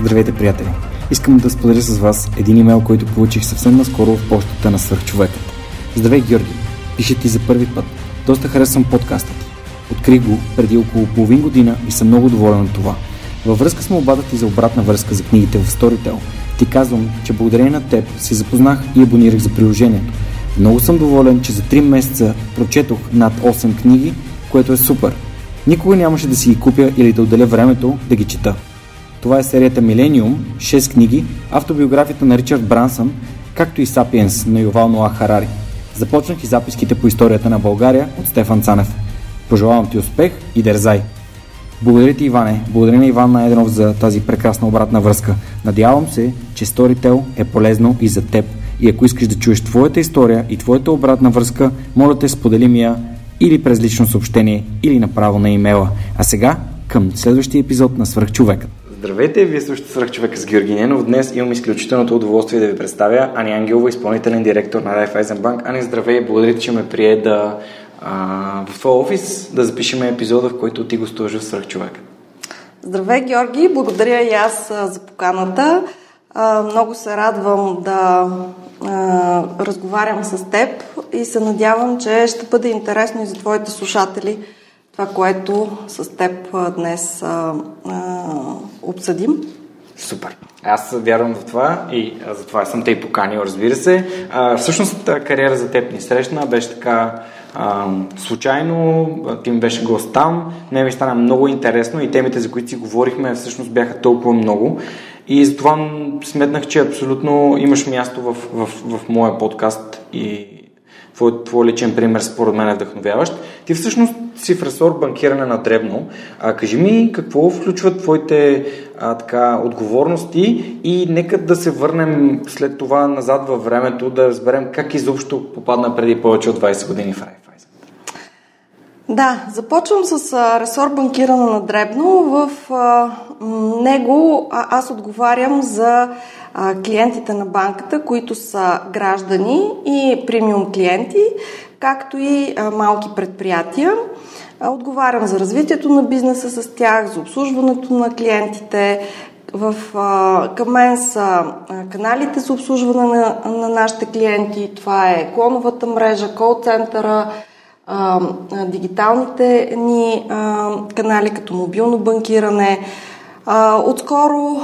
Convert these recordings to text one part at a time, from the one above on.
Здравейте, приятели! Искам да споделя с вас един имейл, който получих съвсем наскоро в почтата на свърхчовекът. Здравей, Георги! Пише ти за първи път. Доста харесвам подкаста ти. Открих го преди около половин година и съм много доволен от това. Във връзка с молбата ти за обратна връзка за книгите в Storytel, ти казвам, че благодарение на теб се запознах и абонирах за приложението. Много съм доволен, че за 3 месеца прочетох над 8 книги, което е супер. Никога нямаше да си ги купя или да отделя времето да ги чета. Това е серията Милениум, 6 книги, автобиографията на Ричард Брансън, както и Сапиенс на Ювал Ноа Харари. Започнах и записките по историята на България от Стефан Цанев. Пожелавам ти успех и дерзай! Благодаря ти, Иване. Благодаря на Иван Найденов за тази прекрасна обратна връзка. Надявам се, че Storytel е полезно и за теб. И ако искаш да чуеш твоята история и твоята обратна връзка, моля те сподели ми я или през лично съобщение, или направо на имейла. А сега към следващия епизод на Свърхчовекът. Здравейте, вие слушате Свърх човека с Георги Ненов. Днес имам изключителното удоволствие да ви представя Ани Ангелова, изпълнителен директор на Raiffeisen Ани, здравей, благодаря че ме прие да а, в твоя офис да запишем епизода, в който ти гостуваш в Свърх човека. Здравей, Георги, благодаря и аз за поканата. А, много се радвам да а, разговарям с теб и се надявам, че ще бъде интересно и за твоите слушатели това, което с теб днес а, а, обсъдим. Супер. Аз вярвам в това и затова съм те и поканил, разбира се. А, всъщност кариера за теб ни срещна, беше така а, случайно, ти ми беше гост там, не ми стана много интересно и темите, за които си говорихме, всъщност бяха толкова много. И затова сметнах, че абсолютно имаш място в, в, в моя подкаст и твой, твой личен пример според мен е вдъхновяващ. Ти всъщност си в ресор банкиране на дребно. А, кажи ми какво включват твоите а, така, отговорности и нека да се върнем след това назад във времето, да разберем как изобщо попадна преди повече от 20 години в Райфайзен. Да, започвам с ресор банкиране на дребно. В него аз отговарям за клиентите на банката, които са граждани и премиум клиенти, както и малки предприятия. Отговарям за развитието на бизнеса с тях, за обслужването на клиентите. В, а, към мен са а, каналите за обслужване на, на нашите клиенти. Това е клоновата мрежа, кол-центъра, а, дигиталните ни а, канали, като мобилно банкиране, Отскоро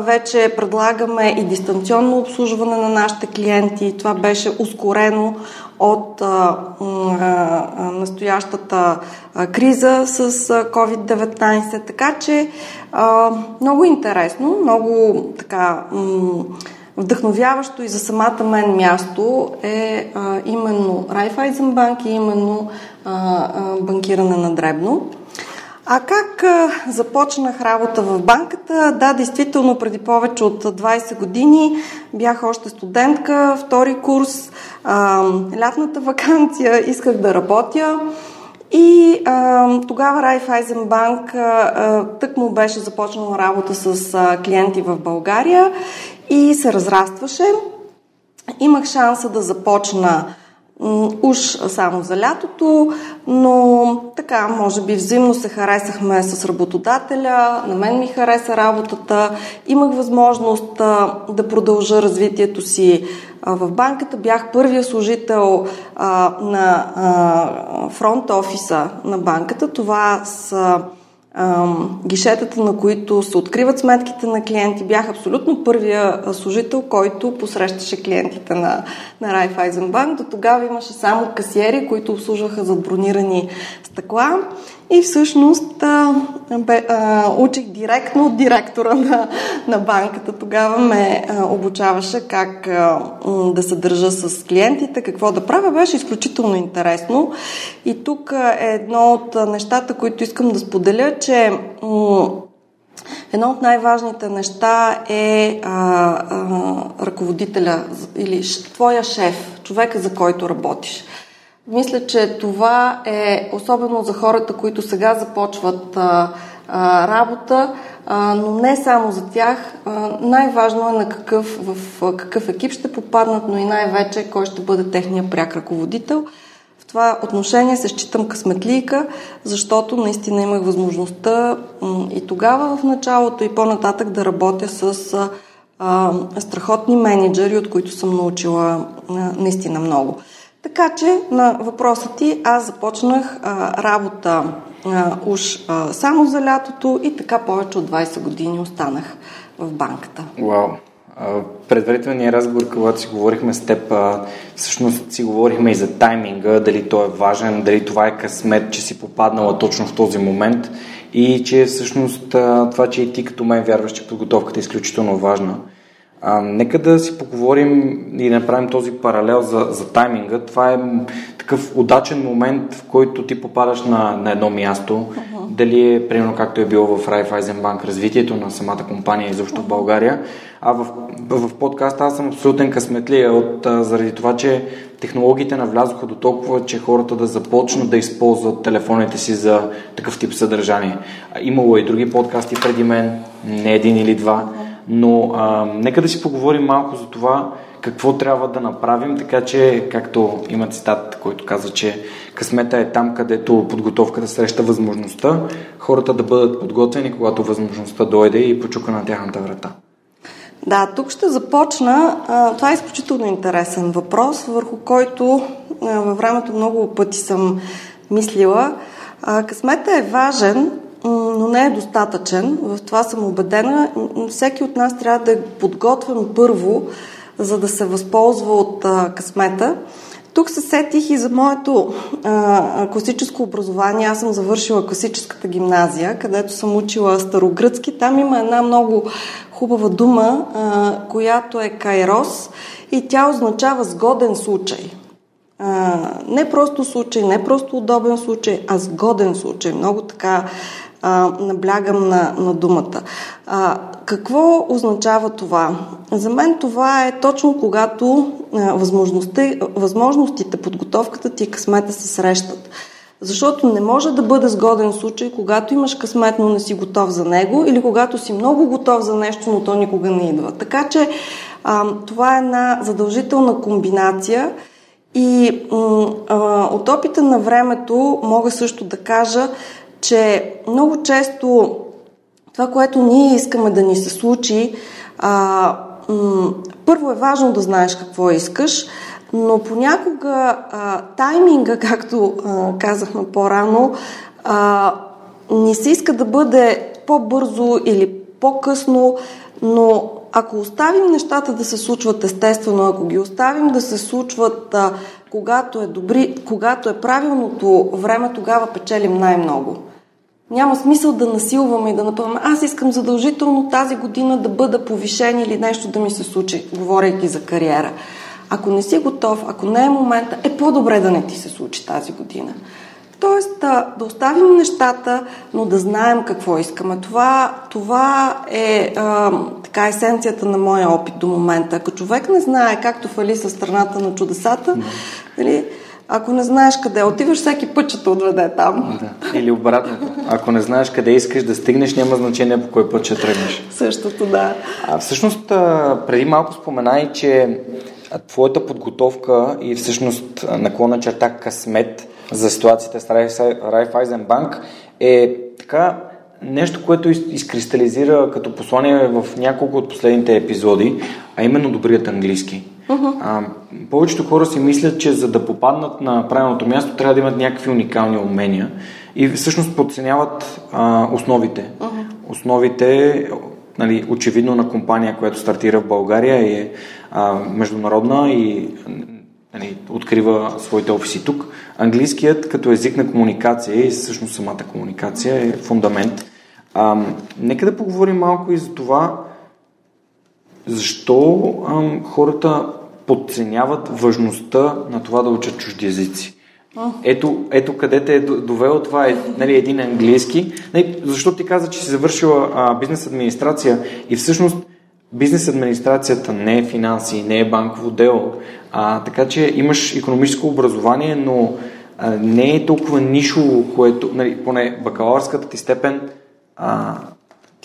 вече предлагаме и дистанционно обслужване на нашите клиенти. Това беше ускорено от настоящата криза с COVID-19. Така че много интересно, много така вдъхновяващо и за самата мен място е именно Райфайзенбанк и именно банкиране на дребно. А как а, започнах работа в банката? Да, действително преди повече от 20 години бях още студентка, втори курс, а, лятната вакансия, исках да работя. И а, тогава Райфайзенбанк тък му беше започнала работа с а, клиенти в България и се разрастваше. Имах шанса да започна уж само за лятото, но така, може би взаимно се харесахме с работодателя, на мен ми хареса работата, имах възможност да продължа развитието си в банката. Бях първия служител на фронт офиса на банката. Това са гишетата, на които се откриват сметките на клиенти. Бях абсолютно първия служител, който посрещаше клиентите на, на Raiffeisenbank. До тогава имаше само касиери, които обслужваха за бронирани стъкла. И всъщност а, бе, а, учих директно от директора на, на банката. Тогава ме а, обучаваше как а, да се държа с клиентите, какво да правя. Беше изключително интересно. И тук е едно от нещата, които искам да споделя, че м- едно от най-важните неща е а, а, ръководителя или твоя шеф, човека за който работиш. Мисля, че това е особено за хората, които сега започват а, а, работа, а, но не само за тях. А, най-важно е на какъв, в какъв екип ще попаднат, но и най-вече кой ще бъде техния пряк ръководител. В това отношение се считам късметлийка, защото наистина имах възможността и тогава в началото и по-нататък да работя с а, страхотни менеджери, от които съм научила а, наистина много. Така че на въпроса ти аз започнах а, работа а, уж а, само за лятото и така повече от 20 години останах в банката. Вау! предварителния разговор, когато си говорихме с теб, всъщност си говорихме и за тайминга, дали той е важен, дали това е късмет, че си попаднала точно в този момент и че всъщност това, че и ти като мен вярваш, че подготовката е изключително важна. А, нека да си поговорим и да направим този паралел за, за тайминга. Това е такъв удачен момент, в който ти попадаш на, на едно място. Uh-huh. Дали е, примерно, както е било в Raiffeisen развитието на самата компания изобщо в България. А в, в подкаста аз съм абсолютен късметлия от, а, заради това, че технологиите навлязоха до толкова, че хората да започнат да използват телефоните си за такъв тип съдържание. Имало и други подкасти преди мен, не един или два. Uh-huh но а, нека да си поговорим малко за това какво трябва да направим, така че, както има цитат, който казва, че късмета е там, където подготовката среща възможността, хората да бъдат подготвени, когато възможността дойде и почука на тяхната врата. Да, тук ще започна. Това е изключително интересен въпрос, върху който във времето много пъти съм мислила. Късмета е важен, но не е достатъчен. В това съм убедена. Всеки от нас трябва да е подготвен първо, за да се възползва от а, късмета. Тук се сетих и за моето а, класическо образование. Аз съм завършила класическата гимназия, където съм учила старогръцки. Там има една много хубава дума, а, която е кайрос и тя означава сгоден случай. А, не просто случай, не просто удобен случай, а сгоден случай. Много така а, наблягам на, на думата. А, какво означава това? За мен това е точно когато а, възможностите, подготовката ти и късмета се срещат. Защото не може да бъде сгоден случай, когато имаш късмет, но не си готов за него, или когато си много готов за нещо, но то никога не идва. Така че а, това е една задължителна комбинация. И а, от опита на времето мога също да кажа, че много често това, което ние искаме да ни се случи, а, м- първо е важно да знаеш какво искаш, но понякога а, тайминга, както а, казахме по-рано, а, ни се иска да бъде по-бързо или по-късно, но ако оставим нещата да се случват естествено, ако ги оставим да се случват а, когато, е добри, когато е правилното време, тогава печелим най-много. Няма смисъл да насилваме и да напълваме. Аз искам задължително тази година да бъда повишен или нещо да ми се случи, говорейки за кариера. Ако не си готов, ако не е момента, е по-добре да не ти се случи тази година. Тоест да, да оставим нещата, но да знаем какво искаме. Това, това е а, така есенцията на моя опит до момента. Ако човек не знае, както в Алиса страната на чудесата, нали, ако не знаеш къде отиваш, всеки път ще те отведе там. Да. Или обратното. Ако не знаеш къде искаш да стигнеш, няма значение по кой път ще тръгнеш. Същото, да. А, всъщност, преди малко спомена и, че твоята подготовка и всъщност наклона черта късмет за ситуацията с Райфайзен банк е така нещо, което изкристализира като послание в няколко от последните епизоди, а именно добрият английски. Uh-huh. А, повечето хора си мислят, че за да попаднат на правилното място, трябва да имат някакви уникални умения и всъщност подценяват а, основите. Uh-huh. Основите, нали, очевидно на компания, която стартира в България е а, международна и нали, открива своите офиси тук. Английският като език на комуникация и всъщност самата комуникация е фундамент. А, нека да поговорим малко и за това, защо а, хората подценяват важността на това да учат чужди езици. Ето, ето къде те е довело това е нали, един английски. Нали, защото ти каза, че си завършила а, бизнес администрация и всъщност бизнес администрацията не е финанси, не е банково дело. А, така че имаш економическо образование, но а, не е толкова нишово, което, нали, поне бакалавърската ти степен а,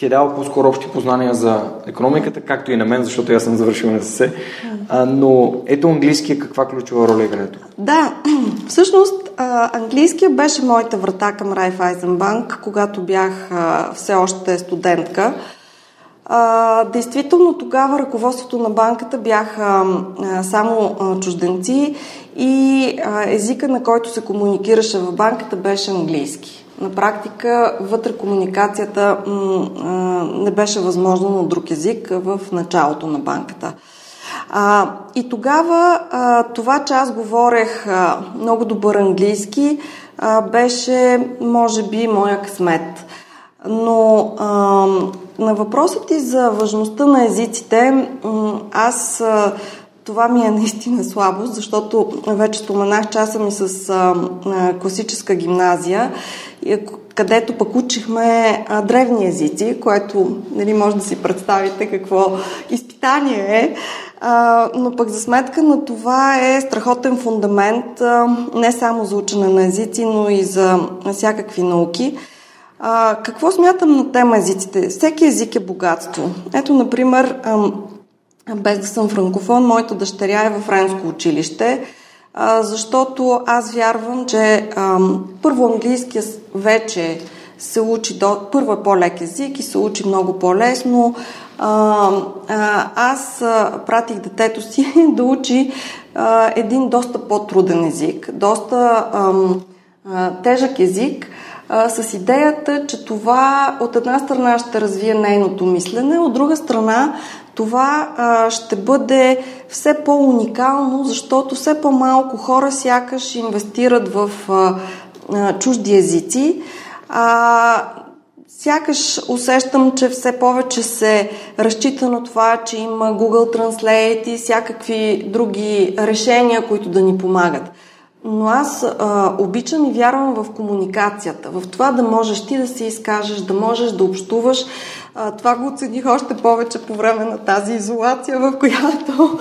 ти е дал по-скоро общи познания за економиката, както и на мен, защото аз съм завършил на СС. А, но ето английския каква ключова роля играе тук? Да, всъщност английския беше моята врата към Райфайзенбанк, когато бях все още студентка. Действително тогава ръководството на банката бяха само чужденци и езика, на който се комуникираше в банката, беше английски. На практика вътре комуникацията не беше възможно на друг език в началото на банката. И тогава това, че аз говорех много добър английски, беше, може би, моя късмет. Но на въпросът ти за важността на езиците, аз това ми е наистина слабост, защото вече споменах, че аз съм и с а, а, класическа гимназия, където пък учихме а, древни езици, което нали, може да си представите какво изпитание е. А, но пък за сметка на това е страхотен фундамент а, не само за учене на езици, но и за всякакви науки. А, какво смятам на тема езиците? Всеки език е богатство. Ето, например, без да съм франкофон, моята дъщеря е във френско училище, защото аз вярвам, че първо английския вече се учи, до, първо е по-лек език и се учи много по-лесно. Аз пратих детето си да учи един доста по-труден език, доста тежък език, а, с идеята, че това от една страна ще развие нейното мислене, от друга страна това а, ще бъде все по-уникално, защото все по-малко хора сякаш инвестират в а, а, чужди езици. А, сякаш усещам, че все повече се разчита на това, че има Google Translate и всякакви други решения, които да ни помагат. Но аз а, обичам и вярвам в комуникацията, в това да можеш ти да се изкажеш, да можеш да общуваш. А, това го оцених още повече по време на тази изолация, в която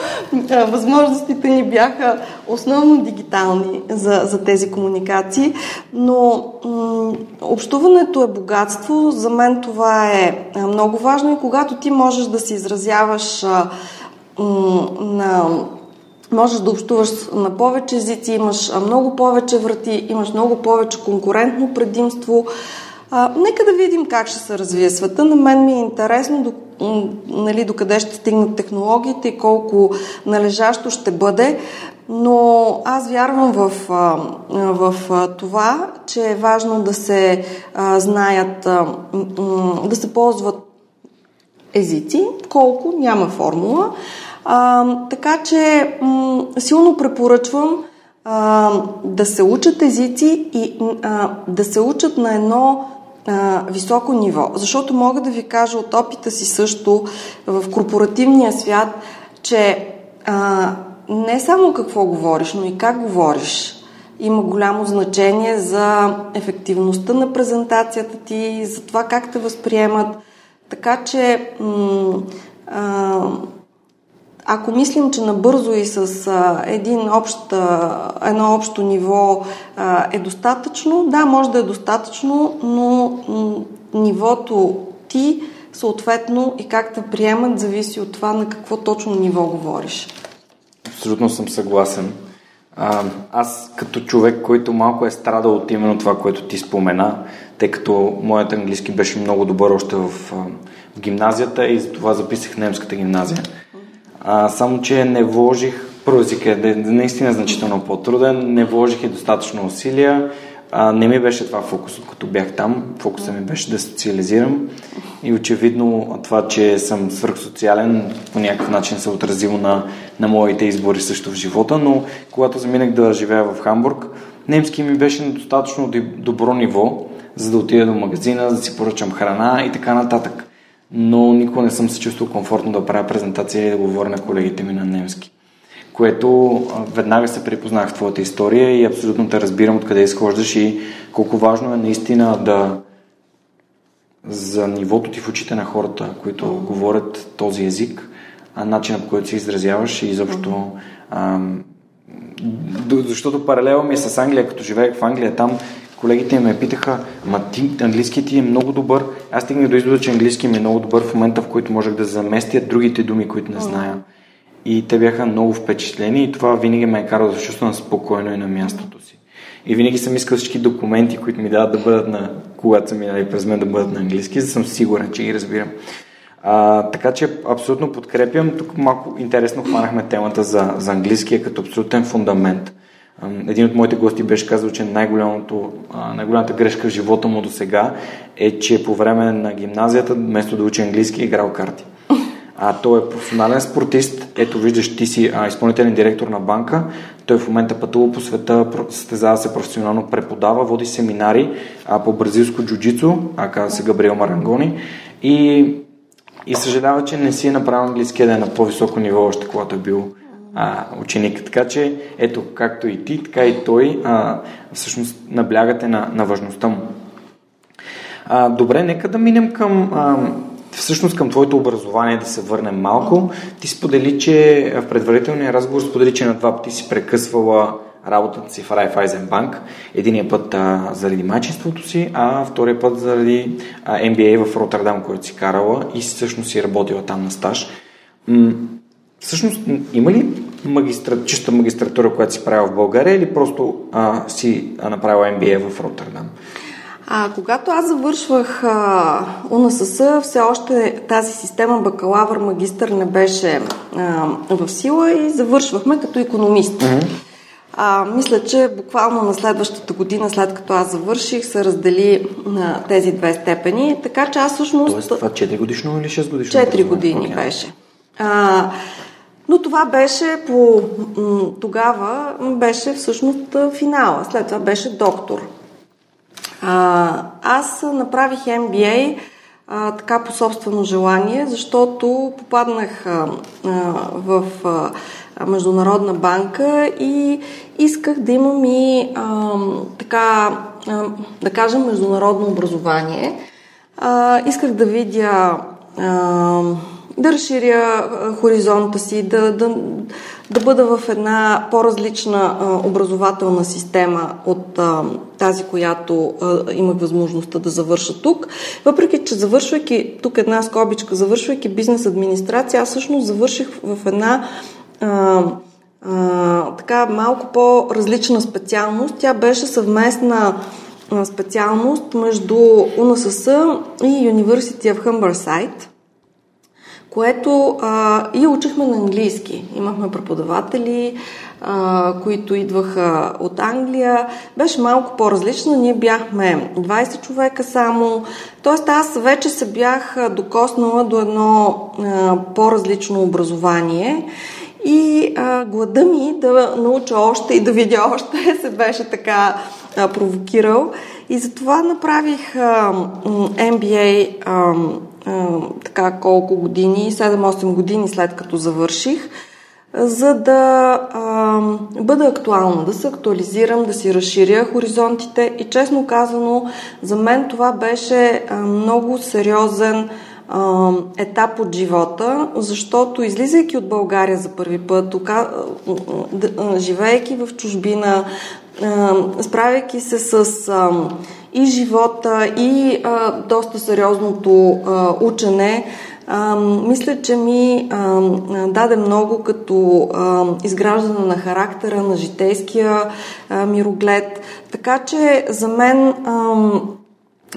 а, възможностите ни бяха основно дигитални за, за тези комуникации. Но м- общуването е богатство. За мен това е много важно и когато ти можеш да се изразяваш а, м- на можеш да общуваш на повече езици, имаш много повече врати, имаш много повече конкурентно предимство. А, нека да видим как ще се развие света. На мен ми е интересно до, нали, докъде ще стигнат технологиите и колко належащо ще бъде. Но аз вярвам в, в това, че е важно да се знаят, да се ползват езици, колко няма формула. А, така че м- силно препоръчвам а, да се учат езици и а, да се учат на едно а, високо ниво. Защото мога да ви кажа от опита си също в корпоративния свят, че а, не само какво говориш, но и как говориш има голямо значение за ефективността на презентацията ти, за това как те възприемат. Така че м- а, ако мислим, че набързо и с един общ, едно общо ниво е достатъчно, да, може да е достатъчно, но нивото ти, съответно и как те приемат, зависи от това на какво точно ниво говориш. Абсолютно съм съгласен. Аз като човек, който малко е страдал от именно това, което ти спомена, тъй като моят английски беше много добър още в, в гимназията и затова записах немската гимназия. А, само, че не вложих, първо е наистина значително по-труден, не вложих и достатъчно усилия, а, не ми беше това фокус, като бях там. Фокусът ми беше да социализирам. И очевидно това, че съм свръхсоциален, по някакъв начин се отразило на, на моите избори също в живота, но когато заминах да живея в Хамбург, немски ми беше на достатъчно добро ниво, за да отида до магазина, да си поръчам храна и така нататък но никога не съм се чувствал комфортно да правя презентация или да говоря на колегите ми на немски. което веднага се припознах в твоята история и абсолютно те разбирам откъде изхождаш и колко важно е наистина да за нивото ти в очите на хората, които mm-hmm. говорят този език, а начинът по който се изразяваш и изобщо mm-hmm. защото паралела ми е с Англия, като живеех в Англия, там колегите ме питаха, ма ти, английски ти е много добър. Аз стигнах до извода, че английски ми е много добър в момента, в който можех да заместя другите думи, които не зная. И те бяха много впечатлени и това винаги ме е карало да се чувствам спокойно и на мястото си. И винаги съм искал всички документи, които ми дават да бъдат на, когато са минали през мен, да бъдат на английски, за да съм сигурен, че ги разбирам. А, така че абсолютно подкрепям. Тук малко интересно хванахме темата за, за английския като абсолютен фундамент. Един от моите гости беше казал, че най-голямата грешка в живота му до сега е, че по време на гимназията, вместо да учи английски, е играл карти. А той е професионален спортист. Ето виждаш, ти си а, изпълнителен директор на банка. Той в момента пътува по света, състезава се професионално, преподава, води семинари а, по бразилско джуджицу, а каза се Габриел Марангони. И, и съжалява, че не си е направил английския е на по-високо ниво, още когато е бил а, ученик. Така че, ето, както и ти, така и той, а, всъщност наблягате на, на важността му. А, добре, нека да минем към, а, всъщност към твоето образование да се върнем малко. Ти сподели, че в предварителния разговор сподели, че на два пъти си прекъсвала работата си в Райфайзен банк. Единия път а, заради майчинството си, а втория път заради а, MBA в Роттердам, който си карала и всъщност си работила там на стаж. М- Всъщност, има ли магистра, чиста магистратура, която си правил в България или просто а, си направила MBA в Роттердам? А, когато аз завършвах а, УНСС, все още тази система бакалавър, магистър не беше а, в сила и завършвахме като економист. Mm-hmm. А, мисля, че буквално на следващата година, след като аз завърших, се раздели на тези две степени. Така че аз всъщност... Тоест това 4 годишно или 6 годишно? 4 години okay. беше. А, но това беше по тогава беше всъщност финала. След това беше доктор. Аз направих MBA така по собствено желание, защото попаднах в Международна банка и исках да имам и така, да кажем, международно образование. Исках да видя да разширя хоризонта си, да, да, да бъда в една по-различна образователна система от тази, която а, имах възможността да завърша тук. Въпреки, че завършвайки, тук една скобичка, завършвайки бизнес администрация, аз всъщност завърших в една а, така малко по-различна специалност. Тя беше съвместна специалност между УНСС и University of Humberside което а, и учихме на английски. Имахме преподаватели, а, които идваха от Англия. Беше малко по-различно. Ние бяхме 20 човека само. Тоест аз вече се бях докоснала до едно а, по-различно образование. И а, глада ми да науча още и да видя още се беше така а, провокирал. И затова направих а, MBA а, така колко години, 7-8 години след като завърших, за да а, бъда актуална, да се актуализирам, да си разширя хоризонтите. И честно казано, за мен това беше а, много сериозен етап от живота, защото излизайки от България за първи път, живеейки в чужбина, справяйки се с и живота, и а, доста сериозното а, учене, а, мисля, че ми а, даде много като а, изграждане на характера, на житейския а, мироглед. Така че за мен а,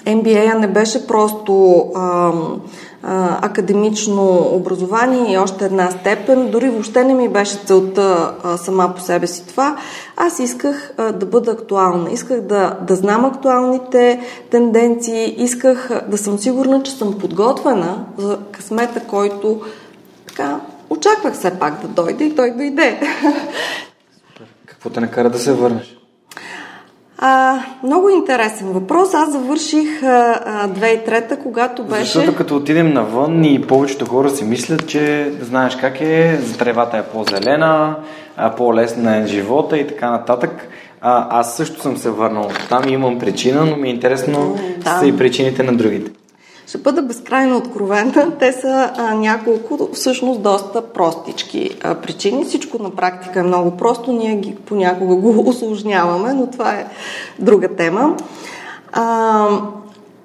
MBA не беше просто а, а, академично образование и още една степен. Дори въобще не ми беше целта а, сама по себе си това. Аз исках а, да бъда актуална. Исках да, да знам актуалните тенденции. Исках да съм сигурна, че съм подготвена за късмета, който така очаквах все пак да дойде и той дойде. Какво те накара да се върнеш? А, много интересен въпрос. Аз завърших а, 2003, когато беше... Защото като отидем навън и повечето хора си мислят, че знаеш как е, тревата е по-зелена, по-лесна е живота и така нататък. А, аз също съм се върнал там и имам причина, но ми е интересно да. са и причините на другите. Ще бъда безкрайно откровена. Те са а, няколко, всъщност доста простички а, причини. Всичко на практика е много просто. Ние ги понякога го осложняваме, но това е друга тема. А,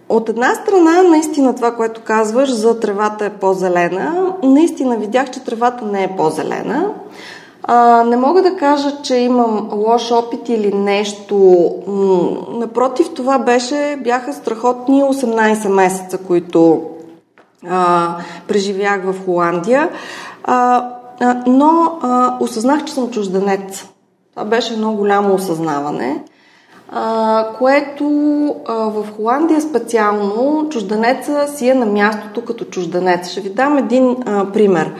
от една страна, наистина това, което казваш за тревата е по-зелена, наистина видях, че тревата не е по-зелена. А, не мога да кажа, че имам лош опит или нещо. Напротив, това беше, бяха страхотни 18 месеца, които а, преживях в Холандия. А, а, но а, осъзнах, че съм чужденец. Това беше едно голямо осъзнаване, а, което а, в Холандия специално чужденеца си е на мястото като чужденец. Ще ви дам един а, пример. А,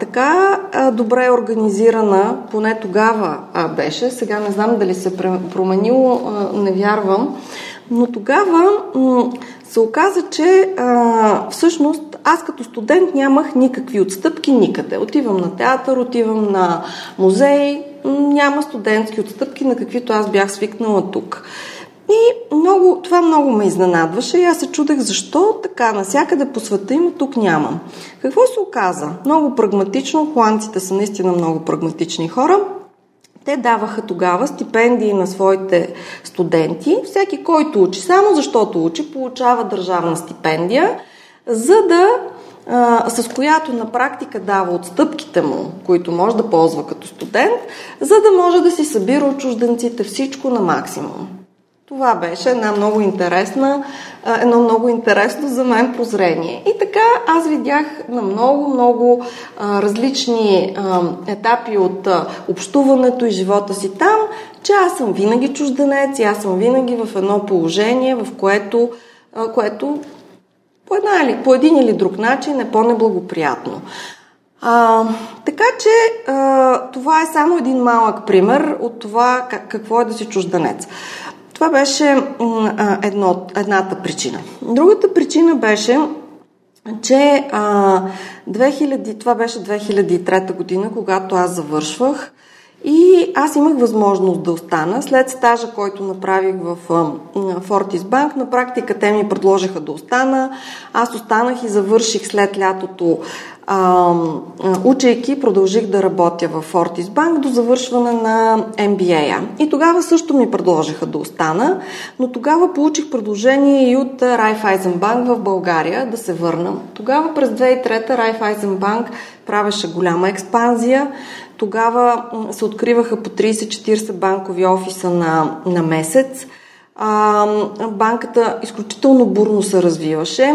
така а, добре организирана, поне тогава а, беше, сега не знам дали се променило, а, не вярвам, но тогава м- се оказа, че а, всъщност аз като студент нямах никакви отстъпки никъде. Отивам на театър, отивам на музей, няма студентски отстъпки, на каквито аз бях свикнала тук. И много, това много ме изненадваше и аз се чудех защо така насякъде по света има, тук нямам. Какво се оказа? Много прагматично, холандците са наистина много прагматични хора. Те даваха тогава стипендии на своите студенти. Всеки, който учи, само защото учи, получава държавна стипендия, за да с която на практика дава отстъпките му, които може да ползва като студент, за да може да си събира от чужденците всичко на максимум. Това беше една много интересна, едно много интересно за мен прозрение. И така аз видях на много, много различни етапи от общуването и живота си там, че аз съм винаги чужденец и аз съм винаги в едно положение, в което, което по, една или, по един или друг начин е по-неблагоприятно. А, така че а, това е само един малък пример от това как, какво е да си чужденец. Това беше едно, едната причина. Другата причина беше, че а, 2000, това беше 2003 година, когато аз завършвах и аз имах възможност да остана. След стажа, който направих в Фортис Банк, на практика те ми предложиха да остана. Аз останах и завърших след лятото а, учейки, продължих да работя в Bank до завършване на MBA. И тогава също ми предложиха да остана, но тогава получих предложение и от Bank в България да се върна. Тогава през 2003 Raiffeisen Bank правеше голяма експанзия. Тогава се откриваха по 30-40 банкови офиса на, на месец а, банката изключително бурно се развиваше.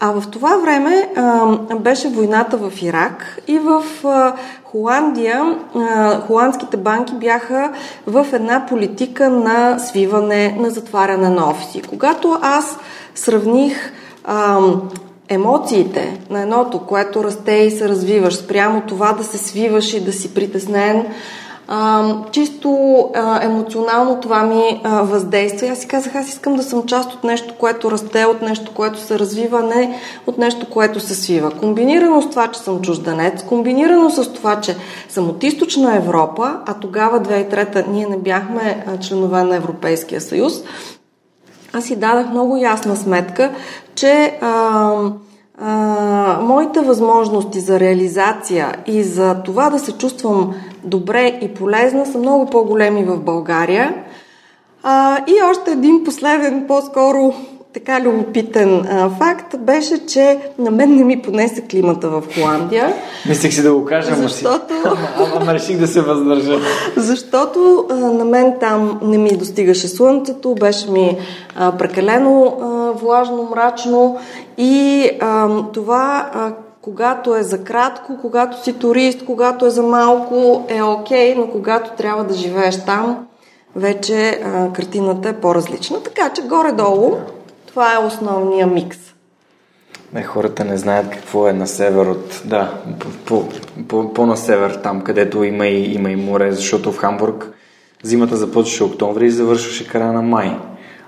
А в това време а, беше войната в Ирак и в а, Холандия а, холандските банки бяха в една политика на свиване, на затваряне на офиси. Когато аз сравних а, емоциите на едното, което расте и се развиваш, спрямо това да се свиваш и да си притеснен, а, чисто а, емоционално това ми а, въздейства. Аз си казах, аз искам да съм част от нещо, което расте, от нещо, което се развива, не от нещо, което се свива. Комбинирано с това, че съм чужденец, комбинирано с това, че съм от източна Европа, а тогава 2003 ние не бяхме членове на Европейския съюз, аз си дадах много ясна сметка, че а, а, моите възможности за реализация и за това да се чувствам добре и полезна са много по-големи в България. А, и още един последен, по-скоро така любопитен а, факт беше, че на мен не ми понесе климата в Холандия. Мислех си да го кажа, защото... ама, реших да се въздържа. Защото а, на мен там не ми достигаше слънцето, беше ми а, прекалено а, влажно, мрачно и а, това а, когато е за кратко, когато си турист, когато е за малко, е окей, okay, но когато трябва да живееш там, вече а, картината е по-различна. Така че горе-долу това е основния микс. Не, хората не знаят какво е на север от... Да, по, по, по, по на север, там където има и, има и море, защото в Хамбург Зимата започваше октомври и завършваше края на май.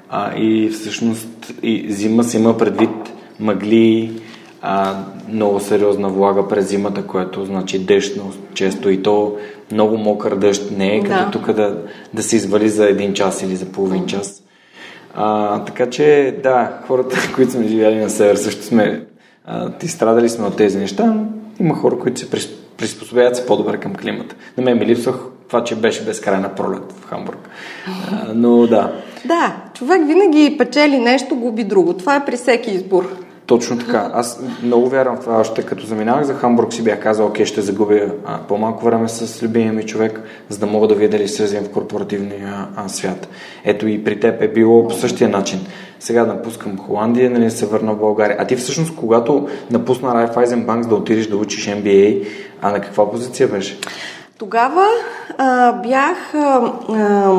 А, и всъщност и зима се има предвид мъгли, а, много сериозна влага през зимата, което значи дъжд често и то много мокър дъжд не е, като да. тук да, да се извали за един час или за половин час. А, така че, да, хората, които сме живяли на север, също сме а, ти страдали сме от тези неща. Има хора, които се приспособяват се по-добре към климата. На мен ми липсвах това, че беше безкрайна пролет в Хамбург. А, но да. Да, човек винаги печели нещо, губи друго. Това е при всеки избор. Точно така. Аз много вярвам в това. Още като заминавах за Хамбург си бях казал, окей, ще загубя а, по-малко време с любимия ми човек, за да мога да видя дали се развивам в корпоративния а, свят. Ето и при теб е било по същия начин. Сега напускам Холандия, нали се върна в България. А ти всъщност, когато напусна Райфайзен Банк да отидеш да учиш MBA, а на каква позиция беше? Тогава а, бях... А,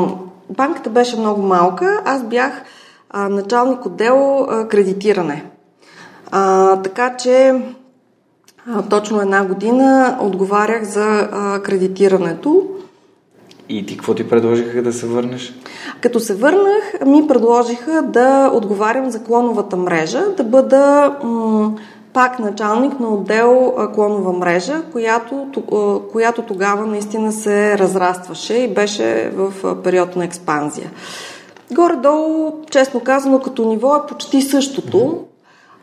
банката беше много малка. Аз бях а, началник отдел а, кредитиране. А, така че а, точно една година отговарях за а, кредитирането. И ти какво ти предложиха да се върнеш? Като се върнах, ми предложиха да отговарям за клоновата мрежа, да бъда м- пак началник на отдел клонова мрежа, която, която тогава наистина се разрастваше и беше в период на експанзия. Горе-долу, честно казано, като ниво е почти същото,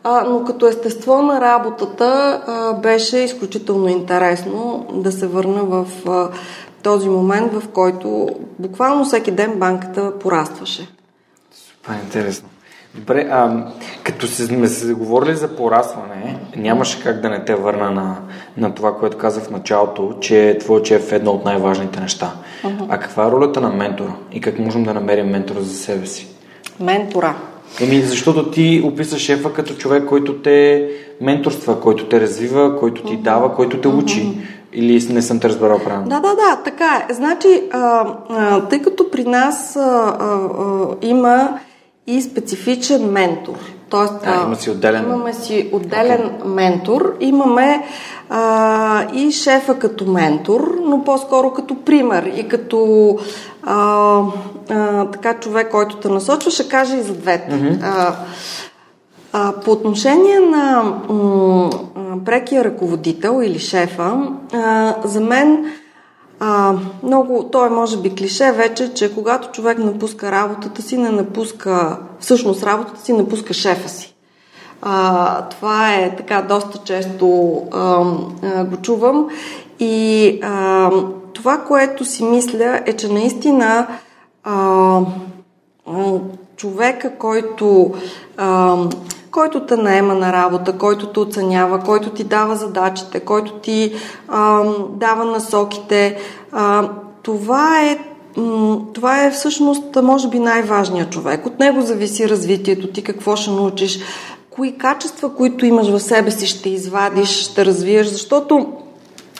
а, но като естество на работата а, беше изключително интересно да се върна в а, този момент, в който буквално всеки ден банката порастваше. Супер интересно. Добре, а, като сме се говорили за порастване, нямаше как да не те върна на, на това, което казах в началото, че твой чеф е едно от най-важните неща. Uh-huh. А каква е ролята на ментора и как можем да намерим ментора за себе си? Ментора. Еми, защото ти описаш шефа като човек, който те менторства, който те развива, който ти дава, който те учи. Или не съм те разбрал правилно? Да, да, да, така е. Значи, а, а, тъй като при нас а, а, има и специфичен ментор. Тоест, а, има си отделен... имаме си отделен okay. ментор, имаме а, и шефа като ментор, но по-скоро като пример и като а, а, така човек, който те насочва, ще кажа и за двете. Mm-hmm. А, а, по отношение на м- прекия ръководител или шефа, а, за мен а, много, то е може би клише вече, че когато човек напуска работата си, не напуска, всъщност работата си, напуска шефа си. А, това е така доста често а, а, го чувам и а, това, което си мисля е, че наистина а, човека, който а, който те наема на работа, който те оценява, който ти дава задачите, който ти а, дава насоките. А, това е това е всъщност, може би, най-важният човек. От него зависи развитието ти, какво ще научиш, кои качества, които имаш в себе си, ще извадиш, ще развиеш, защото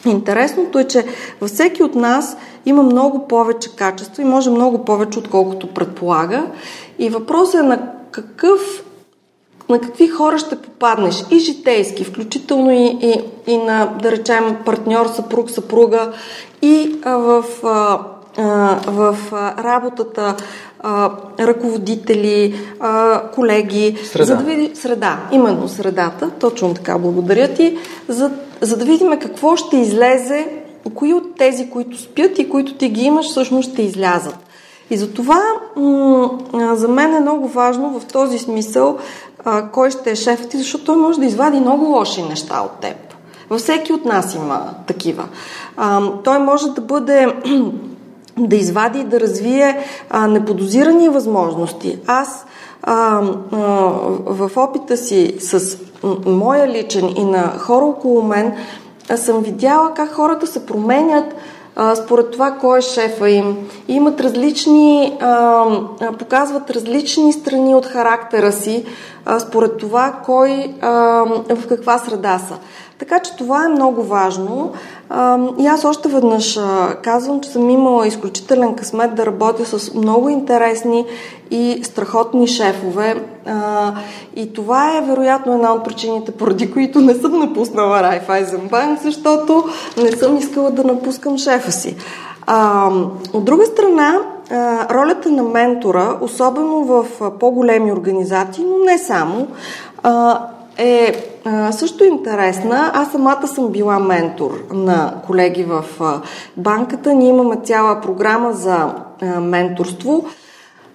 интересното е, че във всеки от нас има много повече качества и може много повече, отколкото предполага. И въпросът е на какъв на какви хора ще попаднеш и житейски, включително и, и, и на, да речем, партньор, съпруг, съпруга и а, в, а, а, в а, работата а, ръководители, а, колеги. Среда. За да види, среда, именно средата, точно така, благодаря ти, за, за да видим какво ще излезе, кои от тези, които спят и които ти ги имаш, всъщност ще излязат. И затова м- за мен е много важно в този смисъл кой ще е шефът ти, защото той може да извади много лоши неща от теб. Във всеки от нас има такива. Той може да бъде да извади и да развие а, неподозирани възможности. Аз а, а, в опита си с моя личен и на хора около мен съм видяла как хората се променят според това кой е шефа им. Имат различни, показват различни страни от характера си, според това кой в каква среда са. Така че това е много важно. И аз още веднъж казвам, че съм имала изключителен късмет да работя с много интересни и страхотни шефове. И това е вероятно една от причините, поради които не съм напуснала Райфайзен Банк, защото не съм искала да напускам шефа си. От друга страна, ролята на ментора, особено в по-големи организации, но не само, е а, също интересна. Аз самата съм била ментор на колеги в а, банката. Ние имаме цяла програма за а, менторство.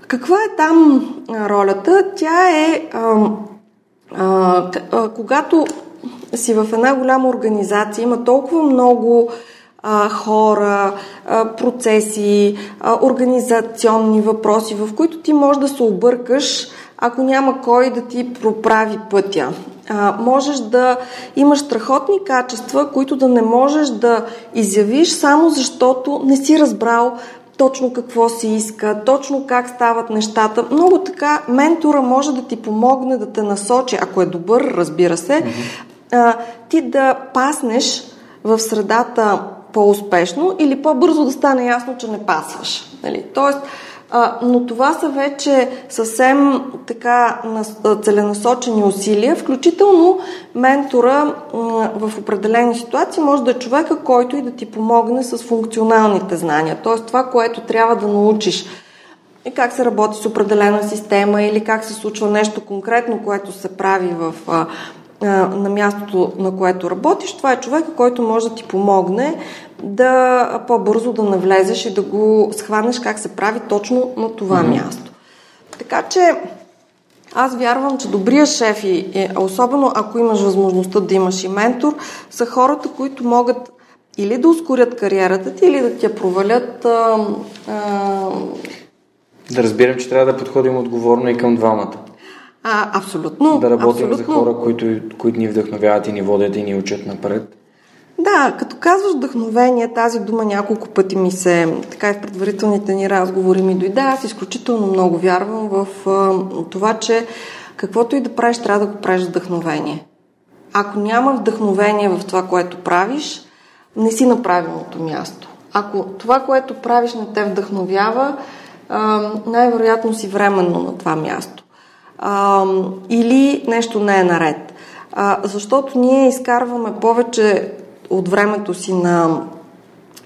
Каква е там а, ролята? Тя е а, а, а, когато си в една голяма организация, има толкова много а, хора, а, процеси, а, организационни въпроси, в които ти можеш да се объркаш, ако няма кой да ти проправи пътя. А, можеш да имаш страхотни качества, които да не можеш да изявиш само защото не си разбрал точно какво си иска, точно как стават нещата. Много така ментора може да ти помогне да те насочи, ако е добър, разбира се, mm-hmm. а, ти да паснеш в средата по-успешно или по-бързо да стане ясно, че не пасваш. Нали? Тоест, но това са вече съвсем така целенасочени усилия, включително ментора в определени ситуации може да е човека, който и да ти помогне с функционалните знания. Т.е. това, което трябва да научиш и как се работи с определена система или как се случва нещо конкретно, което се прави в на мястото, на което работиш, това е човека, който може да ти помогне да по-бързо да навлезеш и да го схванеш как се прави точно на това mm-hmm. място. Така че аз вярвам, че добрия шеф, и, особено ако имаш възможността да имаш и ментор, са хората, които могат или да ускорят кариерата ти, или да ти я провалят. А, а... Да разбирам, че трябва да подходим отговорно и към двамата. А, абсолютно. Да работим абсолютно. за хора, които, които ни вдъхновяват и ни водят и ни учат напред. Да, като казваш вдъхновение, тази дума няколко пъти ми се, така и в предварителните ни разговори ми дойде. Аз изключително много вярвам в а, това, че каквото и да правиш, трябва да го правиш вдъхновение. Ако няма вдъхновение в това, което правиш, не си на правилното място. Ако това, което правиш, не те вдъхновява, най-вероятно си временно на това място. А, или нещо не е наред. А, защото ние изкарваме повече от времето си на,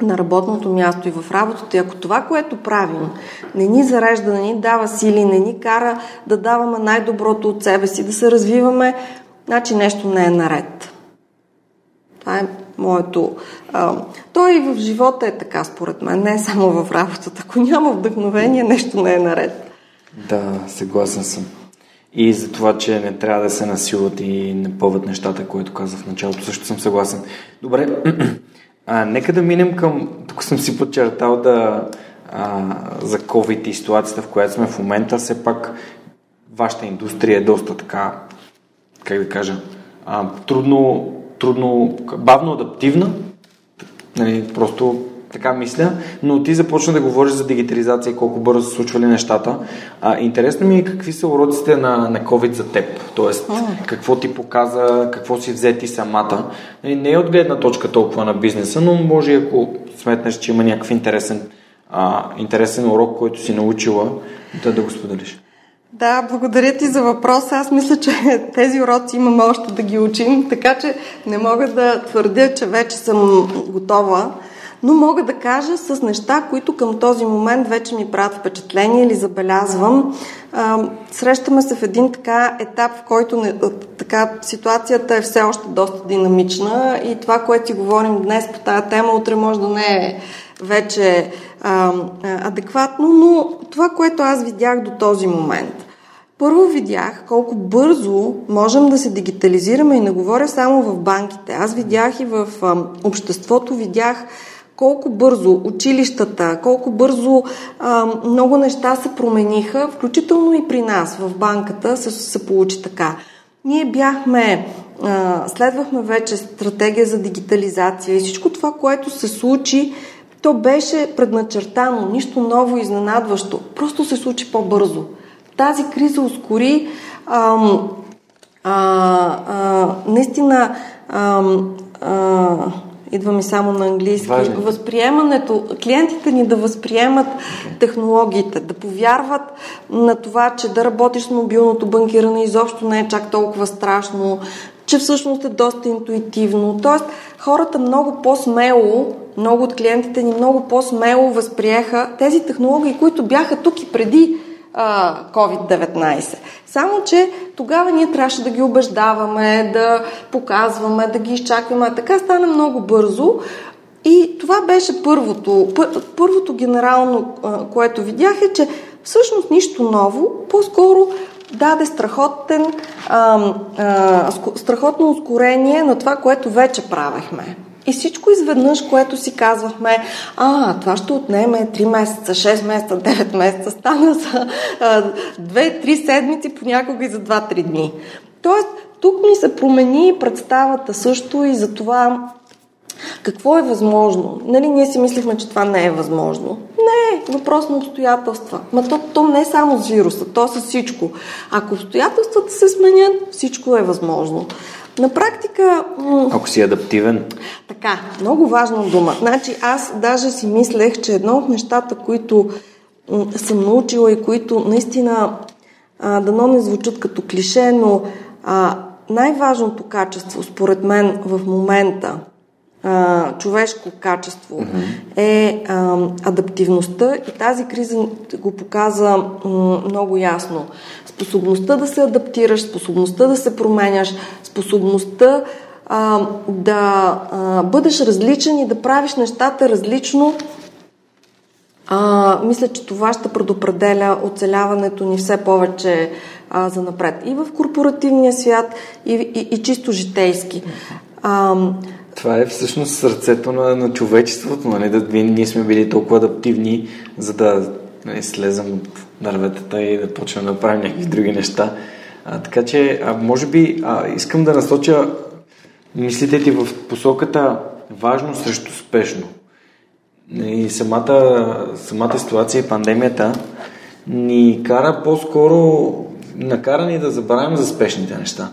на работното място и в работата. И ако това, което правим, не ни зарежда, не ни дава сили, не ни кара да даваме най-доброто от себе си, да се развиваме, значи нещо не е наред. Това е моето. А, той и в живота е така, според мен, не е само в работата. Ако няма вдъхновение, нещо не е наред. Да, съгласен съм. И за това, че не трябва да се насилват и не пъват нещата, което каза в началото, също съм съгласен. Добре, а, нека да минем към, тук съм си подчертал да а, за COVID и ситуацията, в която сме в момента, все пак вашата индустрия е доста така, как да кажа, а, трудно, трудно, бавно адаптивна, нали, просто така мисля, но ти започна да говориш за дигитализация и колко бързо се случвали нещата. А, интересно ми е какви са уроците на, на COVID за теб, т.е. какво ти показа, какво си взе ти самата. Нали, не е от гледна точка толкова на бизнеса, но може ако сметнеш, че има някакъв интересен, а, интересен урок, който си научила, да, да го споделиш. Да, благодаря ти за въпроса. Аз мисля, че тези уроци имаме още да ги учим, така че не мога да твърдя, че вече съм готова но мога да кажа с неща, които към този момент вече ми правят впечатление или забелязвам. Срещаме се в един така етап, в който не, така, ситуацията е все още доста динамична и това, което си говорим днес по тази тема, утре може да не е вече а, адекватно, но това, което аз видях до този момент – първо видях колко бързо можем да се дигитализираме и не говоря само в банките. Аз видях и в а, обществото, видях колко бързо училищата, колко бързо а, много неща се промениха, включително и при нас в банката се, се получи така. Ние бяхме, а, следвахме вече стратегия за дигитализация и всичко това, което се случи, то беше предначертано, нищо ново, изненадващо. Просто се случи по-бързо. Тази криза ускори а, а, а, наистина а, а, идва ми само на английски. Важно. Възприемането, клиентите ни да възприемат технологиите, да повярват на това, че да работиш с мобилното банкиране изобщо не е чак толкова страшно, че всъщност е доста интуитивно. Тоест, хората много по-смело, много от клиентите ни много по-смело възприеха тези технологии, които бяха тук и преди а, COVID-19. Само, че тогава ние трябваше да ги убеждаваме, да показваме, да ги изчакваме. А така стана много бързо. И това беше първото, първото генерално, което видях е, че всъщност нищо ново, по-скоро даде страхотен, а, а, страхотно ускорение на това, което вече правехме. И всичко изведнъж, което си казвахме, а, това ще отнеме 3 месеца, 6 месеца, 9 месеца, стана за 2-3 седмици, понякога и за 2-3 дни. Тоест, тук ми се промени представата също и за това какво е възможно? Нали, ние си мислихме, че това не е възможно. Не, въпрос на обстоятелства. Ма то, то не е само с вируса, то е с всичко. Ако обстоятелствата се сменят, всичко е възможно. На практика... Ако си адаптивен. Така, много важна дума. Значи аз даже си мислех, че едно от нещата, които съм научила и които наистина а, дано не звучат като клише, но а, най-важното качество, според мен, в момента а, човешко качество mm-hmm. е а, адаптивността и тази криза го показа м, много ясно. Способността да се адаптираш, способността да се променяш, способността а, да а, бъдеш различен и да правиш нещата различно. А, мисля, че това ще предопределя оцеляването ни все повече а, за напред. И в корпоративния свят, и, и, и чисто житейски. А, това е всъщност сърцето на, на човечеството, нали? Да ние сме били толкова адаптивни, за да нали, слезем от дърветата и да почнем да правим някакви други неща. А, така че, а, може би, а, искам да насоча мислите ти в посоката важно срещу спешно. И самата, самата ситуация и пандемията ни кара по-скоро, накара ни да забравим за спешните неща.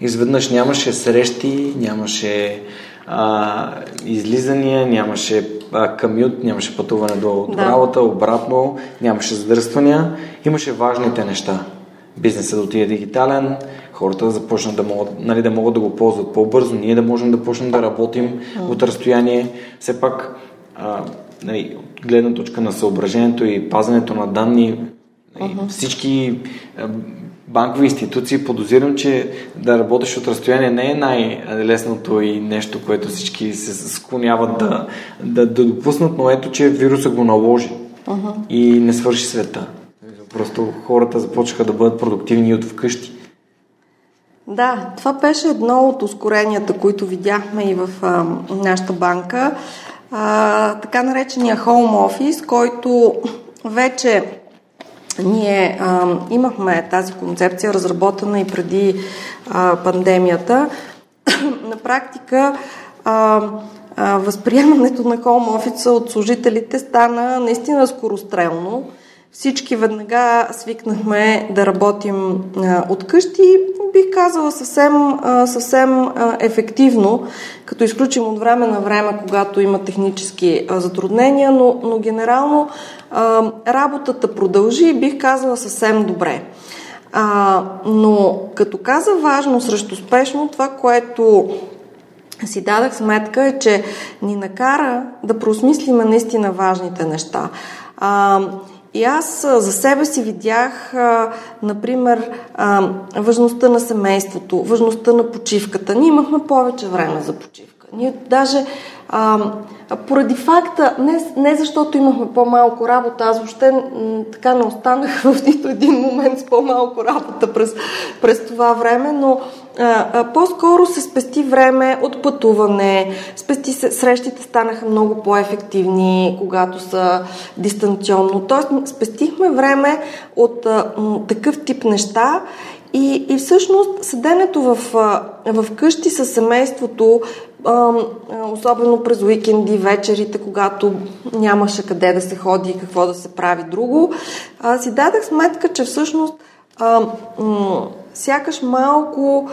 Изведнъж нямаше срещи, нямаше а, излизания, нямаше а, камют, нямаше пътуване до, до да. работа, обратно, нямаше задръствания, имаше важните неща. Бизнесът отиде дигитален, хората да започнат да могат, нали, да могат да го ползват по-бързо, ние да можем да почнем да работим mm. от разстояние. Все пак, а, нали, от гледна точка на съображението и пазенето на данни, uh-huh. всички банкови институции, подозирам, че да работиш от разстояние не е най-лесното и нещо, което всички се склоняват да, да, да допуснат, но ето, че вируса го наложи uh-huh. и не свърши света. Просто хората започнаха да бъдат продуктивни от вкъщи. Да, това беше едно от ускоренията, които видяхме и в а, нашата банка. А, така наречения Home Office, който вече ние а, имахме тази концепция, разработена и преди а, пандемията. На практика а, а, възприемането на хоум офиса от служителите стана наистина скорострелно. Всички веднага свикнахме да работим а, от къщи, бих казала съвсем, съвсем ефективно, като изключим от време на време, когато има технически затруднения, но, но генерално работата продължи и бих казала съвсем добре. А, но като каза важно срещу спешно, това, което си дадах сметка е, че ни накара да проосмислиме наистина важните неща. А, и аз за себе си видях, например, важността на семейството, важността на почивката. Ние имахме повече време за почивка. Ние даже а, поради факта, не, не защото имахме по-малко работа, аз въобще м, така не останах в нито един момент с по-малко работа през, през това време, но а, а, по-скоро се спести време от пътуване, спести се, срещите станаха много по-ефективни, когато са дистанционно. Тоест, спестихме време от а, м, такъв тип неща и, и всъщност седенето в, в къщи със семейството особено през уикенди, вечерите, когато нямаше къде да се ходи и какво да се прави друго, си дадах сметка, че всъщност сякаш малко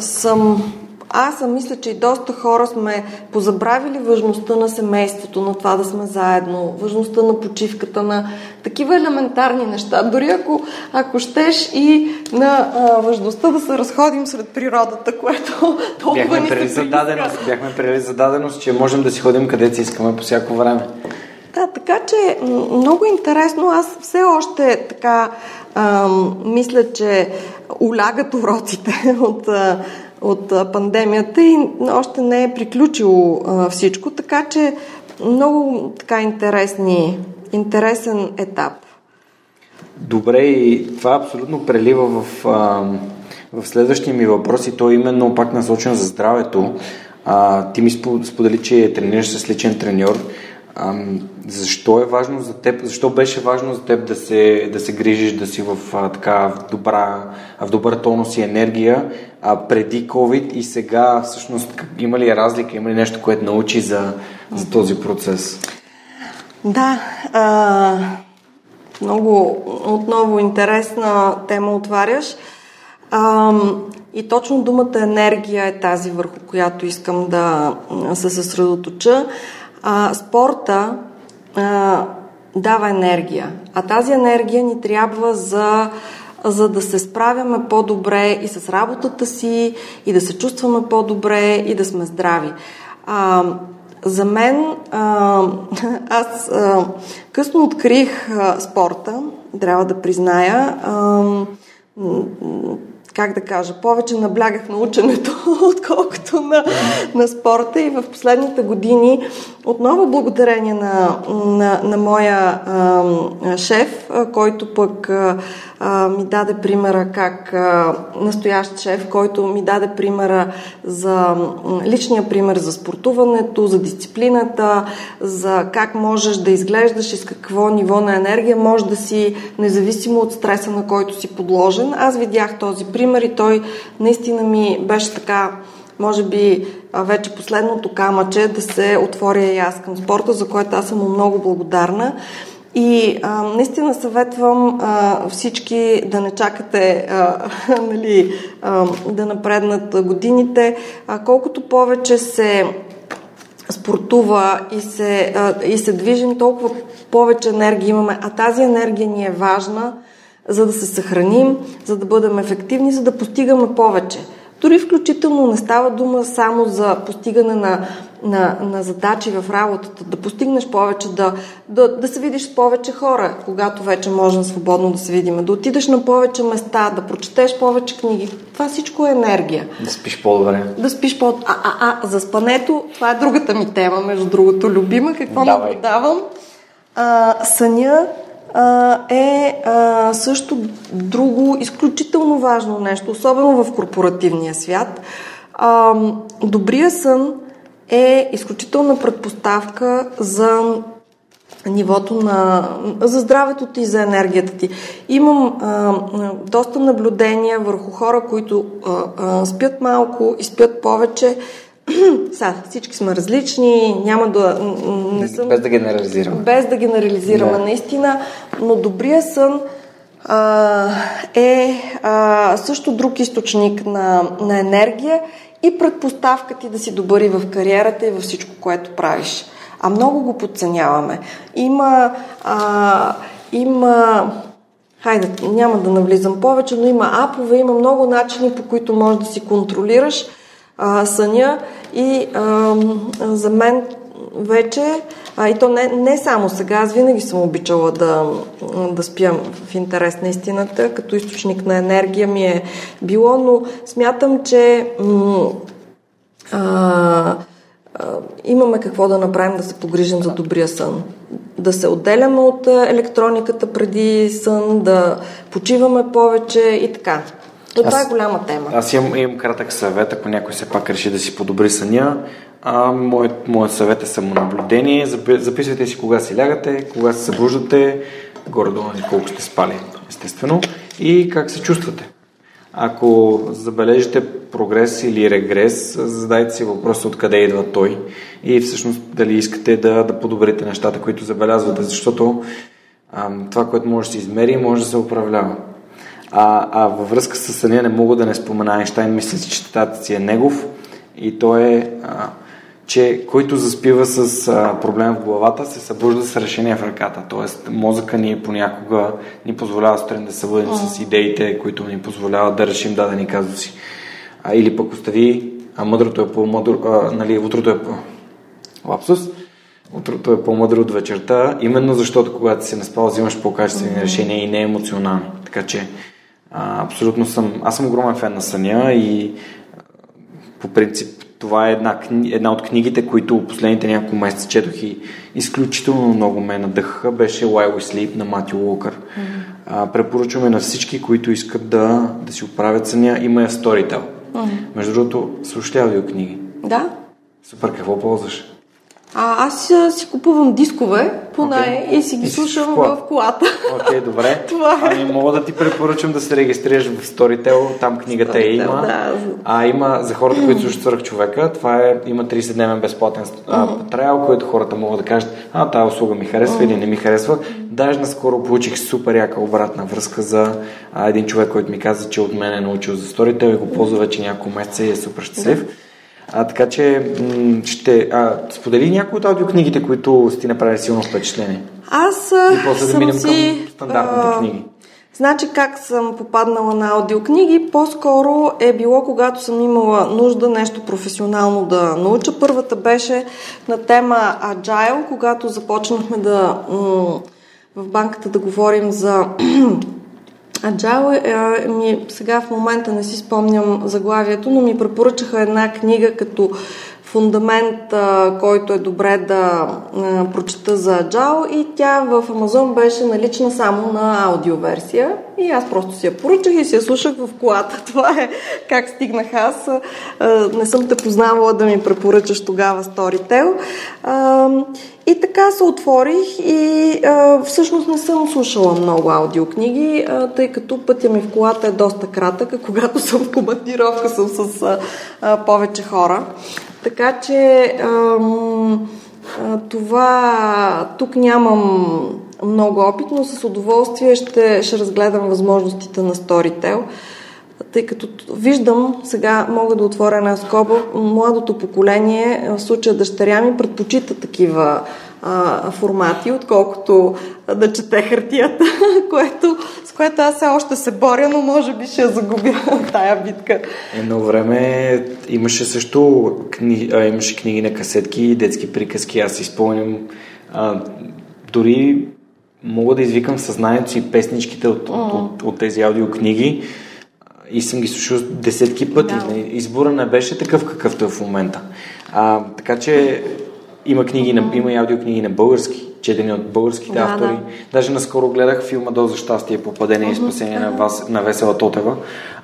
съм аз съм мисля, че и доста хора сме позабравили важността на семейството, на това да сме заедно, важността на почивката, на такива елементарни неща. Дори ако, ако щеш и на а, важността да се разходим сред природата, което толкова бяхме ни се зададеност, бяхме прели зададеност, че можем да си ходим където си искаме по всяко време. Да, така че много интересно. Аз все още така ам, мисля, че улягат уроците от, от пандемията и още не е приключило всичко, така че много така интересни, интересен етап. Добре, и това абсолютно прелива в, в следващия ми въпрос и то е именно пак насочен за здравето. А, ти ми сподели, че тренираш с личен треньор. Защо е важно за теб, защо беше важно за теб да се, да се грижиш, да си в, а, така, в, добра, в добър тонус и енергия а, преди COVID и сега всъщност има ли разлика, има ли нещо, което научи за, за този процес? Да, а, много отново интересна тема отваряш. А, и точно думата енергия е тази, върху която искам да се съсредоточа. А, спорта а, дава енергия, а тази енергия ни трябва за, за да се справяме по-добре и с работата си, и да се чувстваме по-добре, и да сме здрави. А, за мен, а, аз а, късно открих а, спорта, трябва да призная. А, как да кажа, повече наблягах на ученето, отколкото на, на спорта и в последните години отново благодарение на, на, на моя а, шеф, а, който пък а, ми даде примера как а, настоящ шеф, който ми даде примера за личния пример за спортуването, за дисциплината, за как можеш да изглеждаш и с какво ниво на енергия може да си, независимо от стреса, на който си подложен. Аз видях този пример и той наистина ми беше така може би вече последното камъче да се отворя и аз към спорта, за което аз съм много благодарна. И а, наистина съветвам а, всички да не чакате а, нали, а, да напреднат годините. А, колкото повече се спортува и се, а, и се движим, толкова повече енергия имаме. А тази енергия ни е важна, за да се съхраним, за да бъдем ефективни, за да постигаме повече. Дори включително не става дума само за постигане на, на, на задачи в работата, да постигнеш повече, да, да, да се видиш с повече хора, когато вече можем свободно да се видим, да отидеш на повече места, да прочетеш повече книги. Това всичко е енергия. Да спиш по-добре. Да спиш по А, а, а, за спането, това е другата ми тема, между другото, любима. Какво Давай. наблюдавам? А, съня е също друго изключително важно нещо, особено в корпоративния свят. Добрия сън е изключителна предпоставка за нивото на... за здравето ти и за енергията ти. Имам а, доста наблюдения върху хора, които а, а, спят малко и спят повече Са, всички сме различни, няма да... Не съм, без да генерализираме. Без да генерализираме, да. наистина. Но добрия сън а, е а, също друг източник на, на енергия и предпоставка ти да си добър и в кариерата и във всичко, което правиш. А много го подценяваме. Има... А, има Хайде, няма да навлизам повече, но има апове, има много начини, по които можеш да си контролираш а, съня и а, за мен вече, а и то не, не само сега, аз винаги съм обичала да, да спя в интерес на истината, като източник на енергия ми е било, но смятам, че м- а, имаме какво да направим да се погрижим за добрия сън. Да се отделяме от електрониката преди сън, да почиваме повече и така. Но това е голяма тема. Аз имам, имам кратък съвет, ако някой все пак реши да си подобри съня. А, моят, моят съвет е самонаблюдение. Записвайте си кога си лягате, кога се събуждате, горе-долу колко сте спали, естествено, и как се чувствате. Ако забележите прогрес или регрес, задайте си въпроса откъде идва той и всъщност дали искате да, да подобрите нещата, които забелязвате, защото а, това, което може да се измери, може да се управлява. А, а във връзка с съня не мога да не спомена Айнштайн, мисля, че цитатът си е негов. и то е, а, че който заспива с а, проблем в главата, се събужда с решение в ръката. Тоест, мозъка ни понякога ни позволява сутрин да се събудим mm. с идеите, които ни позволяват да решим дадени казуси. А, или пък остави, а мъдрото е по-мъдро, а, нали, утрото е по... Лапсус. Утрото е по-мъдро от вечерта, именно защото когато си наспал, взимаш по-качествени mm-hmm. решения и не емоционални. Така че а, абсолютно съм, аз съм огромен фен на съня и по принцип това е една, една от книгите, които последните няколко месеца четох и изключително много ме надъхаха, беше Why We Sleep на Матио Уокър. Mm-hmm. А, препоръчваме на всички, които искат да, да си оправят съня. Има я Storytel. Mm-hmm. Между другото, слушате аудиокниги? Да. Супер, какво ползваш? А, аз си купувам дискове, поне, okay. и си ги и слушам в, в колата. Окей, okay, добре. Това е. Ами мога да ти препоръчам да се регистрираш в Storytel, там книгата Storytel, е има. Да. А има за хората, които слушат свърх човека, това е, има 30-дневен безплатен uh-huh. трайл, който хората могат да кажат, а, тази услуга ми харесва uh-huh. или не ми харесва. Даже наскоро получих супер яка обратна връзка за а, един човек, който ми каза, че от мен е научил за Storytel и го ползва вече няколко месеца и е супер щастлив. Uh-huh. А, така че ще а, сподели някои от аудиокнигите, които сте направили силно впечатление. Аз И после да минем си, към стандартните а, книги. Значи как съм попаднала на аудиокниги? По-скоро е било, когато съм имала нужда нещо професионално да науча. Първата беше на тема Agile, когато започнахме да в банката да говорим за Agile, е, ми, сега в момента не си спомням заглавието, но ми препоръчаха една книга като фундамент, а, който е добре да а, прочета за Agile и тя в Амазон беше налична само на аудиоверсия и аз просто си я поръчах и си я слушах в колата. Това е как стигнах аз. А, не съм те познавала да ми препоръчаш тогава Storytel. А, и така се отворих и а, всъщност не съм слушала много аудиокниги, а, тъй като пътя ми в колата е доста кратък, а когато съм в командировка съм с а, а, повече хора. Така че ам, а, това тук нямам много опит, но с удоволствие ще, ще разгледам възможностите на Storytel, тъй като виждам, сега мога да отворя една скоба, младото поколение, в случая дъщеря ми, предпочита такива а, формати, отколкото да чете хартията, което, с което аз все още се боря, но може би ще загубя тая битка. Едно време имаше също кни, а, имаше книги на касетки, детски приказки. Аз си спомням а, дори мога да извикам съзнанието си песничките от, mm. от, от, от тези аудиокниги и съм ги слушал десетки пъти. Да. Избора не беше такъв какъвто е в момента. А, така че има книги, на, има и аудиокниги на български, четени от българските да, автори. Да. Даже наскоро гледах филма Доза щастие, попадение и спасение на, вас, на Весела Тотева.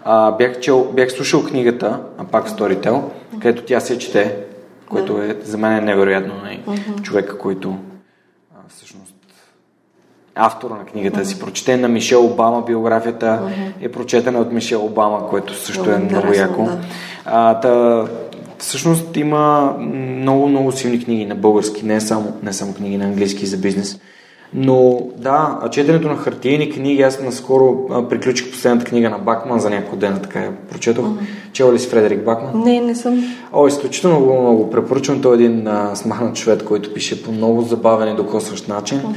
А, бях, чел, бях слушал книгата, а пак Storytel, където тя се чете, което е за мен е невероятно. Не? Uh-huh. Човека, който а, всъщност автора на книгата си прочете на Мишел Обама, биографията uh-huh. е прочетена от Мишел Обама, което също е много яко. Да. А, та, всъщност има много, много силни книги на български, не само, не само книги на английски за бизнес. Но да, четенето на хартиени книги, аз наскоро а, приключих последната книга на Бакман за няколко дена, така я прочетох. Uh-huh. Чела ли си Фредерик Бакман? Не, не съм. О, изключително много, много препоръчвам. Той е един а, смахнат швед, който пише по много забавен и докосващ начин. Uh-huh.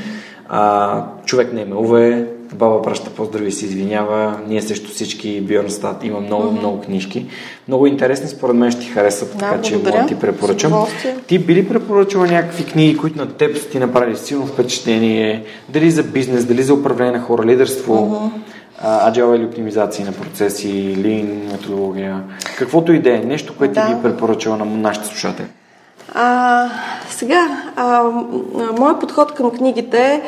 А, човек не е мелове, баба праща поздрави и се извинява. Ние също всички Бьорнстат има много, mm-hmm. много книжки. Много интересни, според мен ще ти харесат, да, така че мога ти препоръчам. Ти би ли препоръчала някакви книги, които на теб са ти направили силно впечатление? Дали за бизнес, дали за управление на хора, лидерство? Mm-hmm. Agile или оптимизации на процеси, лин, методология, каквото и да е, нещо, което да. ти би препоръчала на нашите слушатели. А, сега, а, моят подход към книгите е,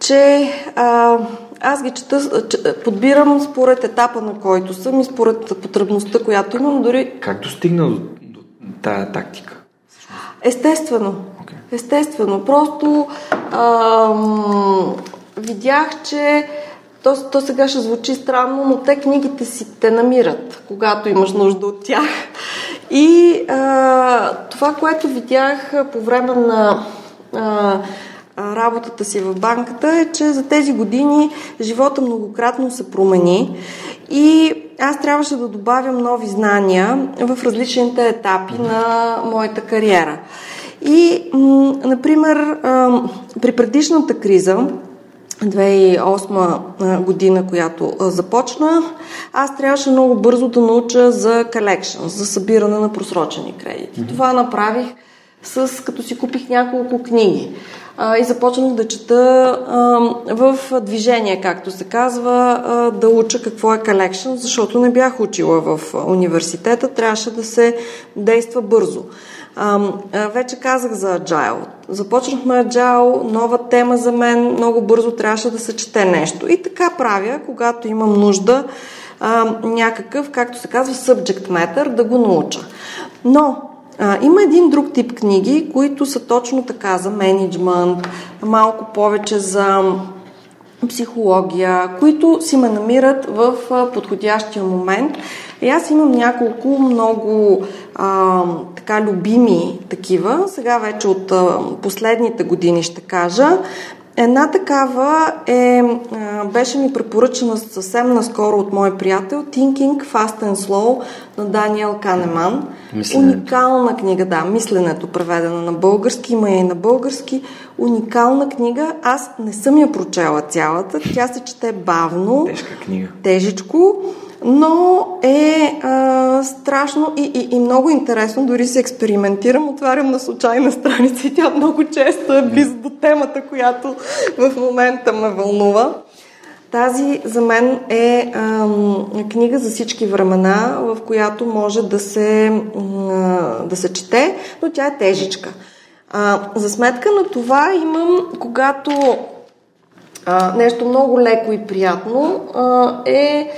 че а, аз ги чета, подбирам според етапа, на който съм и според потребността, която имам. Дори... Как достигна до, до тая тактика? Естествено. Okay. Естествено. Просто а, видях, че то, то сега ще звучи странно, но те книгите си те намират, когато имаш нужда от тях. И а, това, което видях по време на а, работата си в банката, е, че за тези години живота многократно се промени и аз трябваше да добавям нови знания в различните етапи на моята кариера. И, м- например, а, при предишната криза, 2008 година, която започна, аз трябваше много бързо да науча за collection, за събиране на просрочени кредити. Mm-hmm. Това направих с като си купих няколко книги и започнах да чета в движение, както се казва, да уча какво е collection, защото не бях учила в университета, трябваше да се действа бързо. Вече казах за Agile. Започнахме Agile, нова тема за мен, много бързо трябваше да се чете нещо. И така правя, когато имам нужда някакъв, както се казва, subject matter, да го науча. Но а, има един друг тип книги, които са точно така за менеджмент, малко повече за психология, които си ме намират в подходящия момент. И аз имам няколко много а, така любими такива. Сега вече от а, последните години ще кажа. Една такава е, беше ми препоръчена съвсем наскоро от мой приятел Thinking Fast and Slow на Даниел Канеман. Мисленето. Уникална книга, да, Мисленето, преведена на български, има и на български. Уникална книга. Аз не съм я прочела цялата. Тя се чете бавно. Тежка книга. Тежичко но е а, страшно и, и, и много интересно. Дори се експериментирам, отварям на случайна страница и тя много често е близо до темата, която в момента ме вълнува. Тази за мен е а, книга за всички времена, в която може да се, а, да се чете, но тя е тежичка. А, за сметка на това имам, когато а, нещо много леко и приятно а, е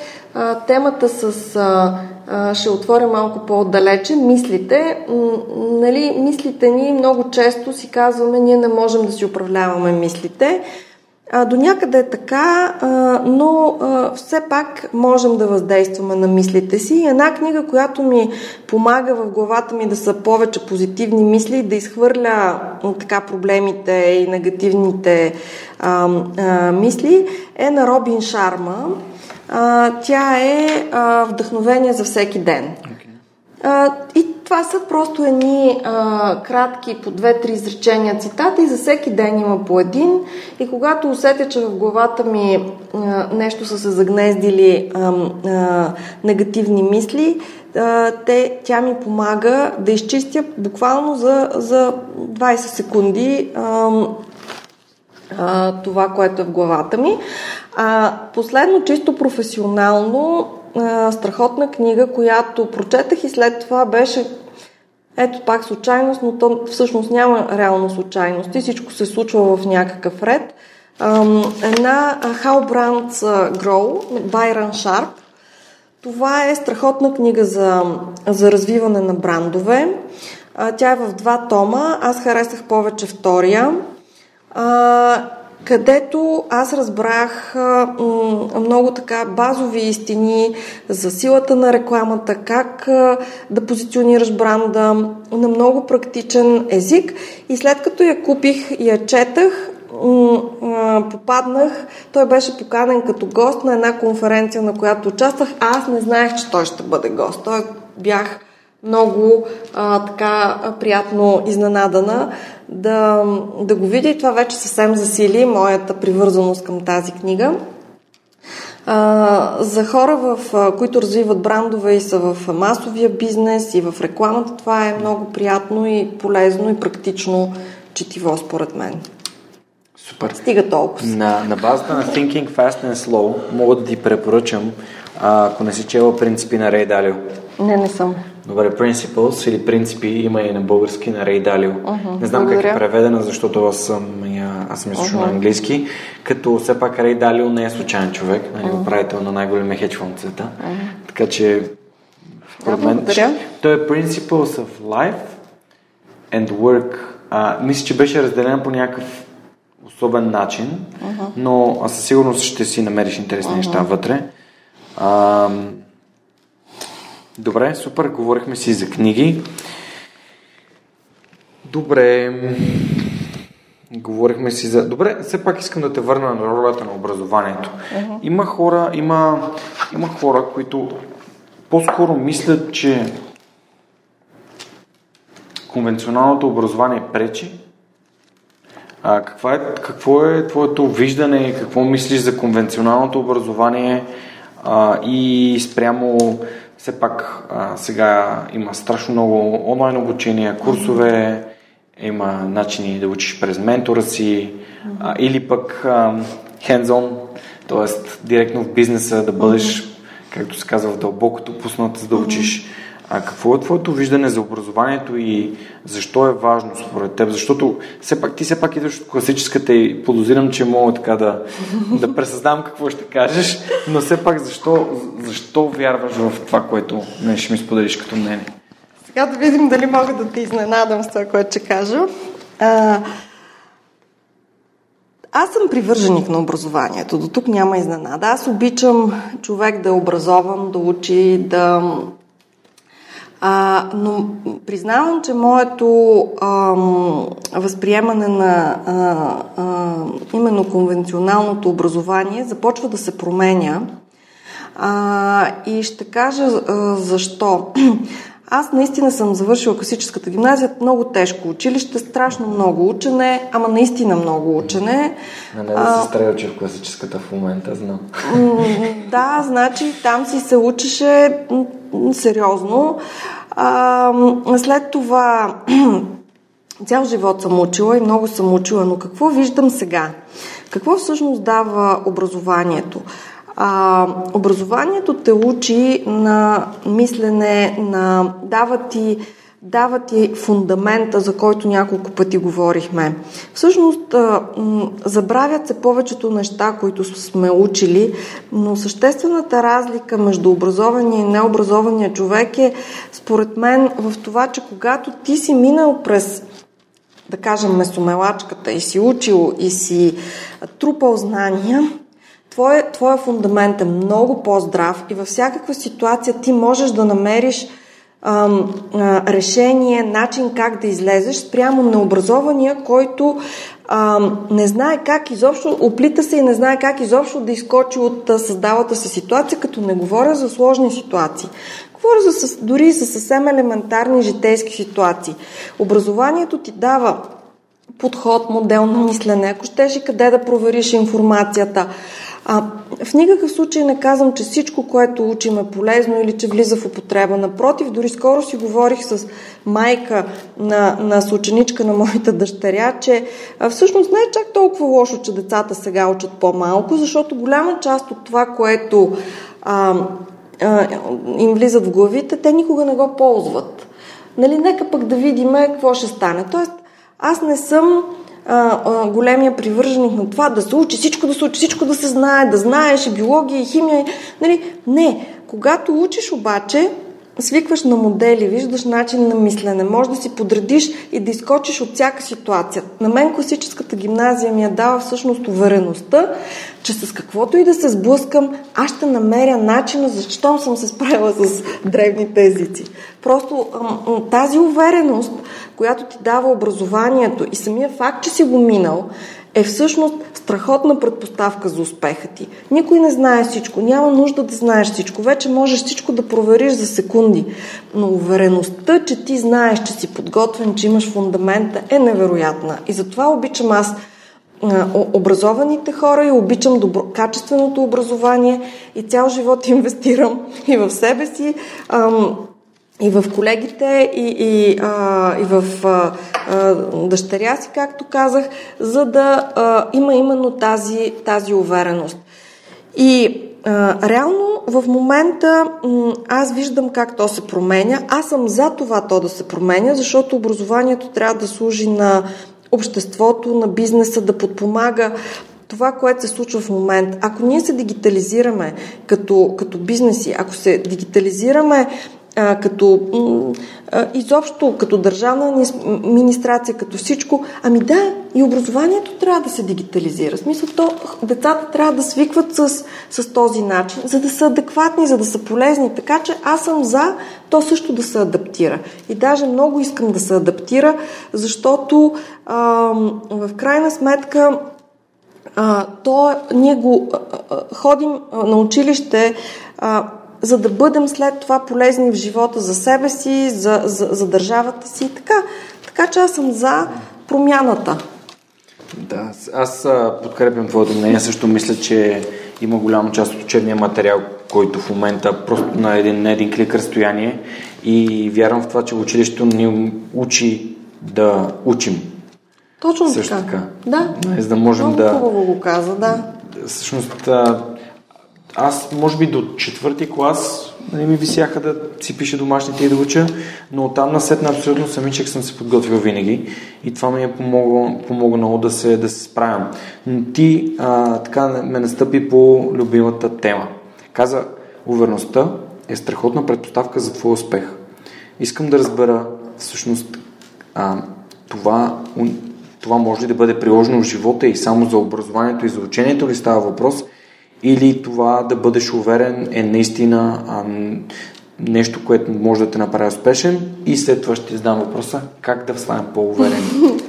темата с... А, ще отворя малко по-отдалече. Мислите. Нали, мислите ни много често си казваме, ние не можем да си управляваме мислите. А, до някъде е така, а, но а, все пак можем да въздействаме на мислите си. Една книга, която ми помага в главата ми да са повече позитивни мисли да изхвърля така проблемите и негативните а, а, мисли, е на Робин Шарма а, тя е а, вдъхновение за всеки ден. Okay. А, и това са просто едни а, кратки по две-три изречения цитата и за всеки ден има по един. И когато усетя, че в главата ми а, нещо са се загнездили а, а, негативни мисли, а, те, тя ми помага да изчистя буквално за, за 20 секунди а, а, това, което е в главата ми. А, последно, чисто професионално, а, страхотна книга, която прочетах и след това беше ето пак случайност, но то всъщност няма реално случайност и всичко се случва в някакъв ред. Една How Brands Grow, Байран Шарп. Това е страхотна книга за, за развиване на брандове. Тя е в два тома. Аз харесах повече втория където аз разбрах много така базови истини за силата на рекламата, как да позиционираш бранда на много практичен език. И след като я купих и я четах, попаднах, той беше поканен като гост на една конференция, на която участвах. Аз не знаех, че той ще бъде гост. Той бях много а, така приятно изненадана да, да го видя и това вече съвсем засили моята привързаност към тази книга. А, за хора, в, които развиват брандове и са в масовия бизнес и в рекламата, това е много приятно и полезно и практично четиво, според мен. Супер. Стига толкова. На, на базата на Thinking Fast and Slow мога да ти препоръчам, ако не си чела принципи на Рей Далио. Не, не съм. Добре, Principles или принципи има и на български, на Рей Далио. Uh-huh, не знам благодаря. как е преведена, защото аз съм, я, аз съм uh-huh. на английски, като все пак Рей Далио не е случайен човек, нали, uh-huh. управител на най-големия хедж фонд света. Uh-huh. Така че, според мен, той е Principles of Life and Work. А, мисля, че беше разделен по някакъв особен начин, uh-huh. но със сигурност ще си намериш интересни uh-huh. неща вътре. А, Добре, супер, говорихме си за книги. Добре. Говорихме си за... Добре, все пак искам да те върна на ролята на образованието. Uh-huh. Има хора, има, има хора, които по-скоро мислят, че конвенционалното образование пречи. А, каква е, какво е твоето виждане, какво мислиш за конвенционалното образование а, и спрямо все пак а, сега има страшно много онлайн обучения, курсове, има начини да учиш през ментора си а, или пък hands-on, т.е. директно в бизнеса да бъдеш, както се казва, в дълбокото пуснат, за да учиш. А какво е твоето виждане за образованието и защо е важно според теб? Защото все пак ти все пак идваш от класическата и подозирам, че мога така да, да пресъздам какво ще кажеш, но все пак защо, защо вярваш в това, което не ще ми споделиш като мнение? Сега да видим дали мога да те изненадам с това, което ще кажа. А, аз съм привърженик на образованието. До тук няма изненада. Аз обичам човек да е образован, да учи, да. А, но признавам, че моето а, възприемане на а, а, именно конвенционалното образование започва да се променя. А, и ще кажа а, защо. Аз наистина съм завършила класическата гимназия, много тежко училище, страшно много учене, ама наистина много учене. А не да се стрелче в класическата в момента, знам. Да, значи там си се учеше сериозно. А, след това цял живот съм учила и много съм учила, но какво виждам сега? Какво всъщност дава образованието? А, образованието те учи на мислене, на дава ти, дава ти фундамента, за който няколко пъти говорихме. Всъщност, а, м- забравят се повечето неща, които сме учили, но съществената разлика между образования и необразования човек е, според мен, в това, че когато ти си минал през да кажем, месомелачката и си учил и си трупал знания, твоя, твоя фундамент е много по-здрав и във всякаква ситуация ти можеш да намериш ам, а, решение, начин как да излезеш спрямо необразования, който ам, не знае как изобщо, оплита се и не знае как изобщо да изкочи от а, създалата се ситуация, като не говоря за сложни ситуации. Говоря за, дори за съвсем елементарни житейски ситуации. Образованието ти дава подход, модел на мислене, ако щеш и къде да провериш информацията, а, в никакъв случай не казвам, че всичко, което учим е полезно или че влиза в употреба. Напротив, дори скоро си говорих с майка на, на съученичка на моята дъщеря, че а, всъщност не е чак толкова лошо, че децата сега учат по-малко, защото голяма част от това, което а, а, им влизат в главите, те никога не го ползват. Нали, нека пък да видим какво ще стане. Тоест, аз не съм а, а, големия привърженик на това да се учи, всичко да се учи, всичко да се знае, да знаеш и биология, и химия. Нали? Не. Когато учиш обаче, свикваш на модели, виждаш начин на мислене, може да си подредиш и да изкочиш от всяка ситуация. На мен класическата гимназия ми я дава всъщност увереността, че с каквото и да се сблъскам, аз ще намеря начина, защо съм се справила с древните езици. Просто тази увереност, която ти дава образованието и самия факт, че си го минал, е всъщност страхотна предпоставка за успеха ти. Никой не знае всичко, няма нужда да знаеш всичко. Вече можеш всичко да провериш за секунди. Но увереността, че ти знаеш, че си подготвен, че имаш фундамента, е невероятна. И затова обичам аз образованите хора и обичам добро, качественото образование и цял живот инвестирам и в себе си. И в колегите, и, и, а, и в а, а, дъщеря си, както казах, за да а, има именно тази, тази увереност. И а, реално в момента аз виждам как то се променя. Аз съм за това то да се променя, защото образованието трябва да служи на обществото, на бизнеса, да подпомага това, което се случва в момента. Ако ние се дигитализираме като, като бизнеси, ако се дигитализираме а, като а, изобщо като държавна администрация, като всичко. Ами да, и образованието трябва да се дигитализира. В смисъл, то, децата трябва да свикват с, с този начин, за да са адекватни, за да са полезни. Така че аз съм за то също да се адаптира. И даже много искам да се адаптира, защото а, в крайна сметка а, то ние го а, а, ходим а, на училище а, за да бъдем след това полезни в живота за себе си, за, за, за държавата си и така. Така че аз съм за промяната. Да, аз подкрепям твоето мнение. Също мисля, че има голяма част от учебния материал, който в момента просто на един, на един клик разстояние и вярвам в това, че училището ни учи да учим. Точно Също така. така. Да. За да можем Много да... хубаво го каза, да. Всъщност, аз, може би до четвърти клас нали, ми висяха да си пише домашните и да уча, но оттам на сетна абсолютно самичък съм се подготвил винаги и това ми е помогнало, помогнало да, се, да се справям. Но ти а, така ме настъпи по любимата тема. Каза, увереността е страхотна предпоставка за твой успех. Искам да разбера всъщност а, това, това може ли да бъде приложено в живота и само за образованието и за учението ли става въпрос – или това да бъдеш уверен е наистина а, нещо, което може да те направи успешен и след това ще ти задам въпроса как да станем по-уверен.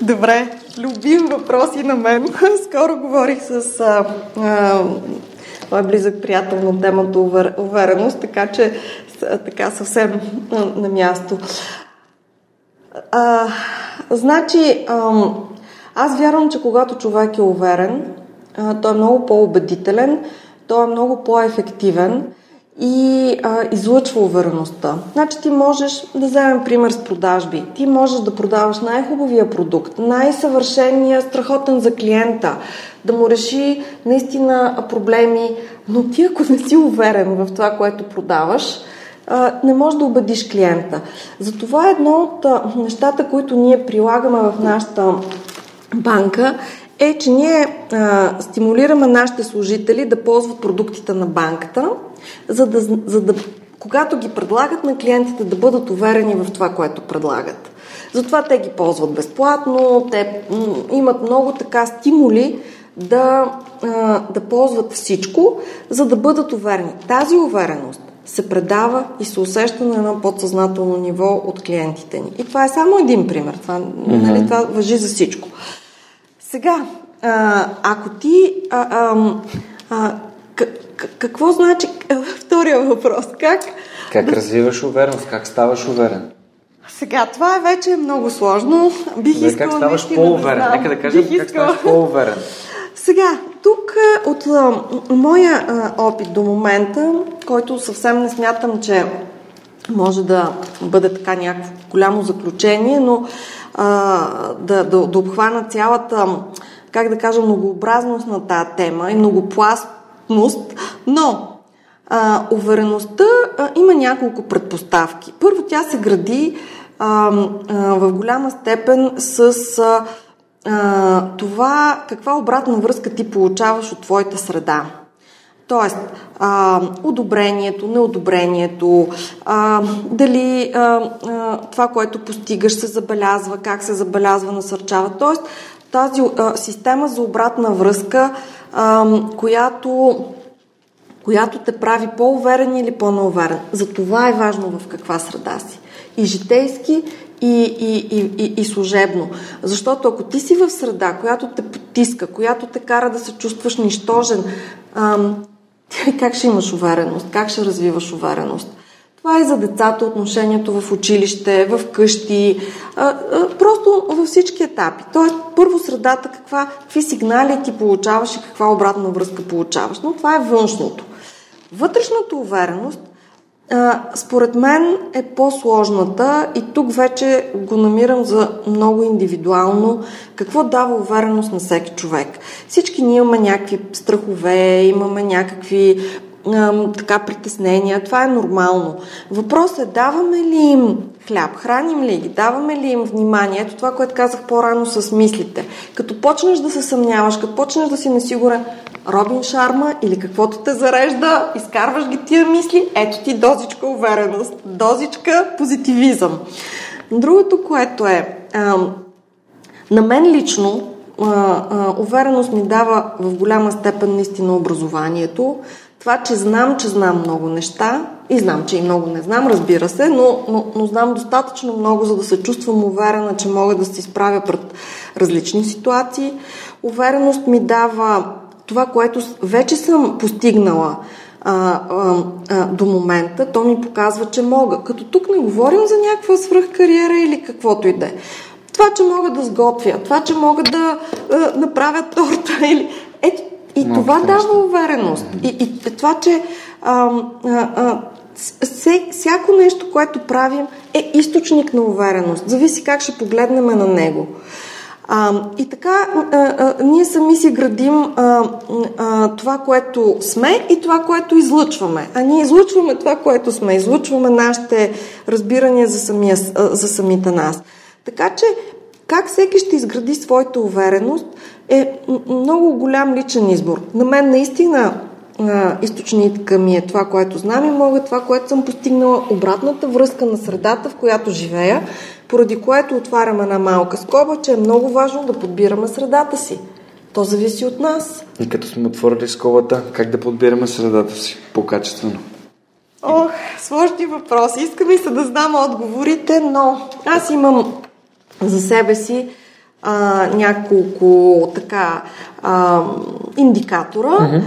Добре, любим въпрос и на мен. Скоро говорих с а, а, мой близък приятел на темата увер, увереност, така че така съвсем а, на място. А, значи, а, аз вярвам, че когато човек е уверен, той е много по-убедителен, той е много по-ефективен и а, излъчва увереността. Значи ти можеш, да вземем пример с продажби, ти можеш да продаваш най-хубавия продукт, най-съвършения, страхотен за клиента, да му реши наистина проблеми, но ти ако не си уверен в това, което продаваш, не можеш да убедиш клиента. Затова едно от нещата, които ние прилагаме в нашата банка е, че ние а, стимулираме нашите служители да ползват продуктите на банката, за да, за да, когато ги предлагат на клиентите, да бъдат уверени в това, което предлагат. Затова те ги ползват безплатно, те м- имат много така стимули да, а, да ползват всичко, за да бъдат уверени. Тази увереност се предава и се усеща на едно подсъзнателно ниво от клиентите ни. И това е само един пример. Това, mm-hmm. нали, това въжи за всичко. Сега, а, ако ти. А, а, а, какво значи втория въпрос? Как? Как развиваш увереност? Как ставаш уверен? Сега, това е вече много сложно. Бих Бе, искала. Как ставаш по-уверен? Да Нека да кажем Бих как искала... ставаш по-уверен. Сега, тук от а, моя а, опит до момента, който съвсем не смятам, че може да бъде така някакво голямо заключение, но а, да, да, да обхвана цялата, как да кажа, многообразност на тази тема и многопластност, но а, увереността а, има няколко предпоставки. Първо, тя се гради а, а, в голяма степен с а, а, това каква обратна връзка ти получаваш от твоята среда. Тоест, а, одобрението, неодобрението, а, дали а, а, това, което постигаш, се забелязва, как се забелязва, насърчава. Тоест, тази а, система за обратна връзка, а, която, която те прави по-уверен или по-неуверен. За това е важно в каква среда си. И житейски, и, и, и, и, и служебно. Защото ако ти си в среда, която те потиска, която те кара да се чувстваш нищожен, ам, как ще имаш увереност? Как ще развиваш увереност? Това е за децата, отношението в училище, в къщи, просто във всички етапи. Тоест, първо средата, каква, какви сигнали ти получаваш и каква обратна връзка получаваш. Но това е външното. Вътрешната увереност – според мен е по-сложната и тук вече го намирам за много индивидуално. Какво дава увереност на всеки човек? Всички ние имаме някакви страхове, имаме някакви така притеснения. Това е нормално. Въпросът е, даваме ли им хляб? Храним ли ги? Даваме ли им внимание? Ето това, което казах по-рано с мислите. Като почнеш да се съмняваш, като почнеш да си несигурен, Робин Шарма или каквото те зарежда, изкарваш ги тия мисли, ето ти дозичка увереност, дозичка позитивизъм. Другото, което е, а, на мен лично а, а, увереност ми дава в голяма степен наистина образованието. Това, че знам, че знам много неща и знам, че и много не знам, разбира се, но, но, но знам достатъчно много, за да се чувствам уверена, че мога да се изправя пред различни ситуации. Увереност ми дава това, което вече съм постигнала а, а, а, до момента, то ми показва, че мога. Като тук не говорим за някаква свръхкариера или каквото и да е. Това, че мога да сготвя, това, че мога да а, направя торта или... Ето, и Много това дава увереност. И, и това, че а, а, а, всяко нещо, което правим, е източник на увереност. Зависи как ще погледнем на него. А, и така, а, а, ние сами си градим а, а, това, което сме и това, което излъчваме. А ние излъчваме това, което сме, излъчваме нашите разбирания за, самия, за самите нас. Така че, как всеки ще изгради своята увереност е много голям личен избор. На мен наистина източника ми е това, което знам и мога това, което съм постигнала, обратната връзка на средата, в която живея, поради което отварям една малка скоба, че е много важно да подбираме средата си. То зависи от нас. И като сме отворили скобата, как да подбираме средата си по-качествено? Ох, сложни въпроси. Искам и се да знам отговорите, но аз имам за себе си а, няколко така а, индикатора. Mm-hmm.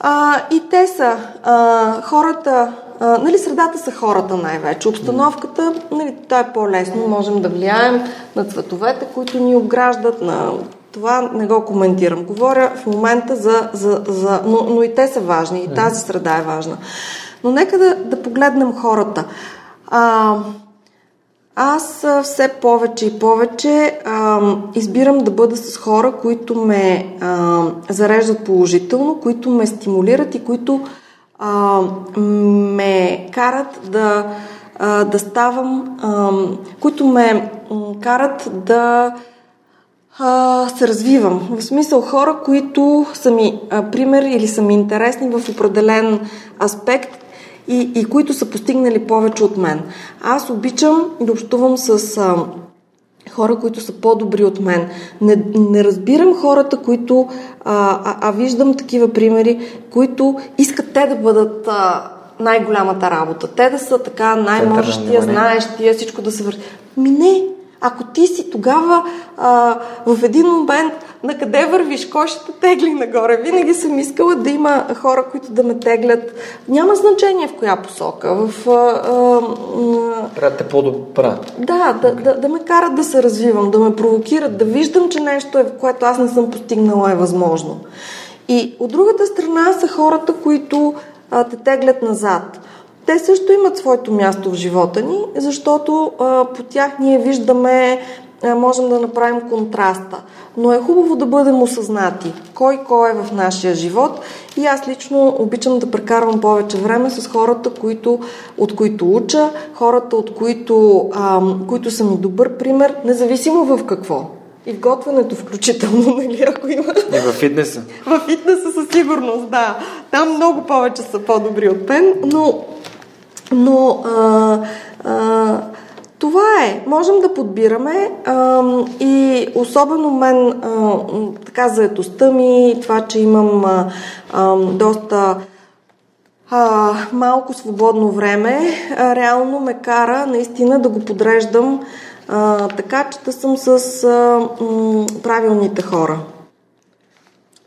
А, и те са а, хората, а, нали, средата са хората най-вече. Обстановката, нали, това е по-лесно, можем да влияем на цветовете, които ни обграждат, на това не го коментирам. Говоря в момента за... за, за но, но и те са важни, и тази среда е важна. Но нека да, да погледнем хората. А, аз все повече и повече а, избирам да бъда с хора, които ме а, зареждат положително, които ме стимулират и които а, ме карат да, а, да ставам, а, които ме карат да а, се развивам. В смисъл хора, които са ми а, пример или са ми интересни в определен аспект и, и които са постигнали повече от мен. Аз обичам да общувам с а, хора, които са по-добри от мен. Не, не разбирам хората, които, а, а, а виждам такива примери, които искат те да бъдат а, най-голямата работа. Те да са така най-можещия, знаещия, всичко да се върши. Ми не, ако ти си тогава а, в един момент на къде вървиш, кой ще те тегли нагоре. Винаги съм искала да има хора, които да ме теглят. Няма значение в коя посока. В, Правят те по-добра. Да, да, да, да ме карат да се развивам, да ме провокират, да виждам, че нещо, е, което аз не съм постигнала, е възможно. И от другата страна са хората, които а, те теглят назад. Те също имат своето място в живота ни, защото а, по тях ние виждаме, а, можем да направим контраста. Но е хубаво да бъдем осъзнати кой кой е в нашия живот и аз лично обичам да прекарвам повече време с хората, които, от които уча, хората, от които, а, които са ми добър пример, независимо в какво. И в готвенето включително, нали, ако има. И в фитнеса. в фитнеса със сигурност, да. Там много повече са по-добри от мен, но но а, а, това е. Можем да подбираме а, и особено мен а, така заетостта ми, това, че имам а, а, доста а, малко свободно време, а, реално ме кара наистина да го подреждам а, така, че да съм с а, м, правилните хора.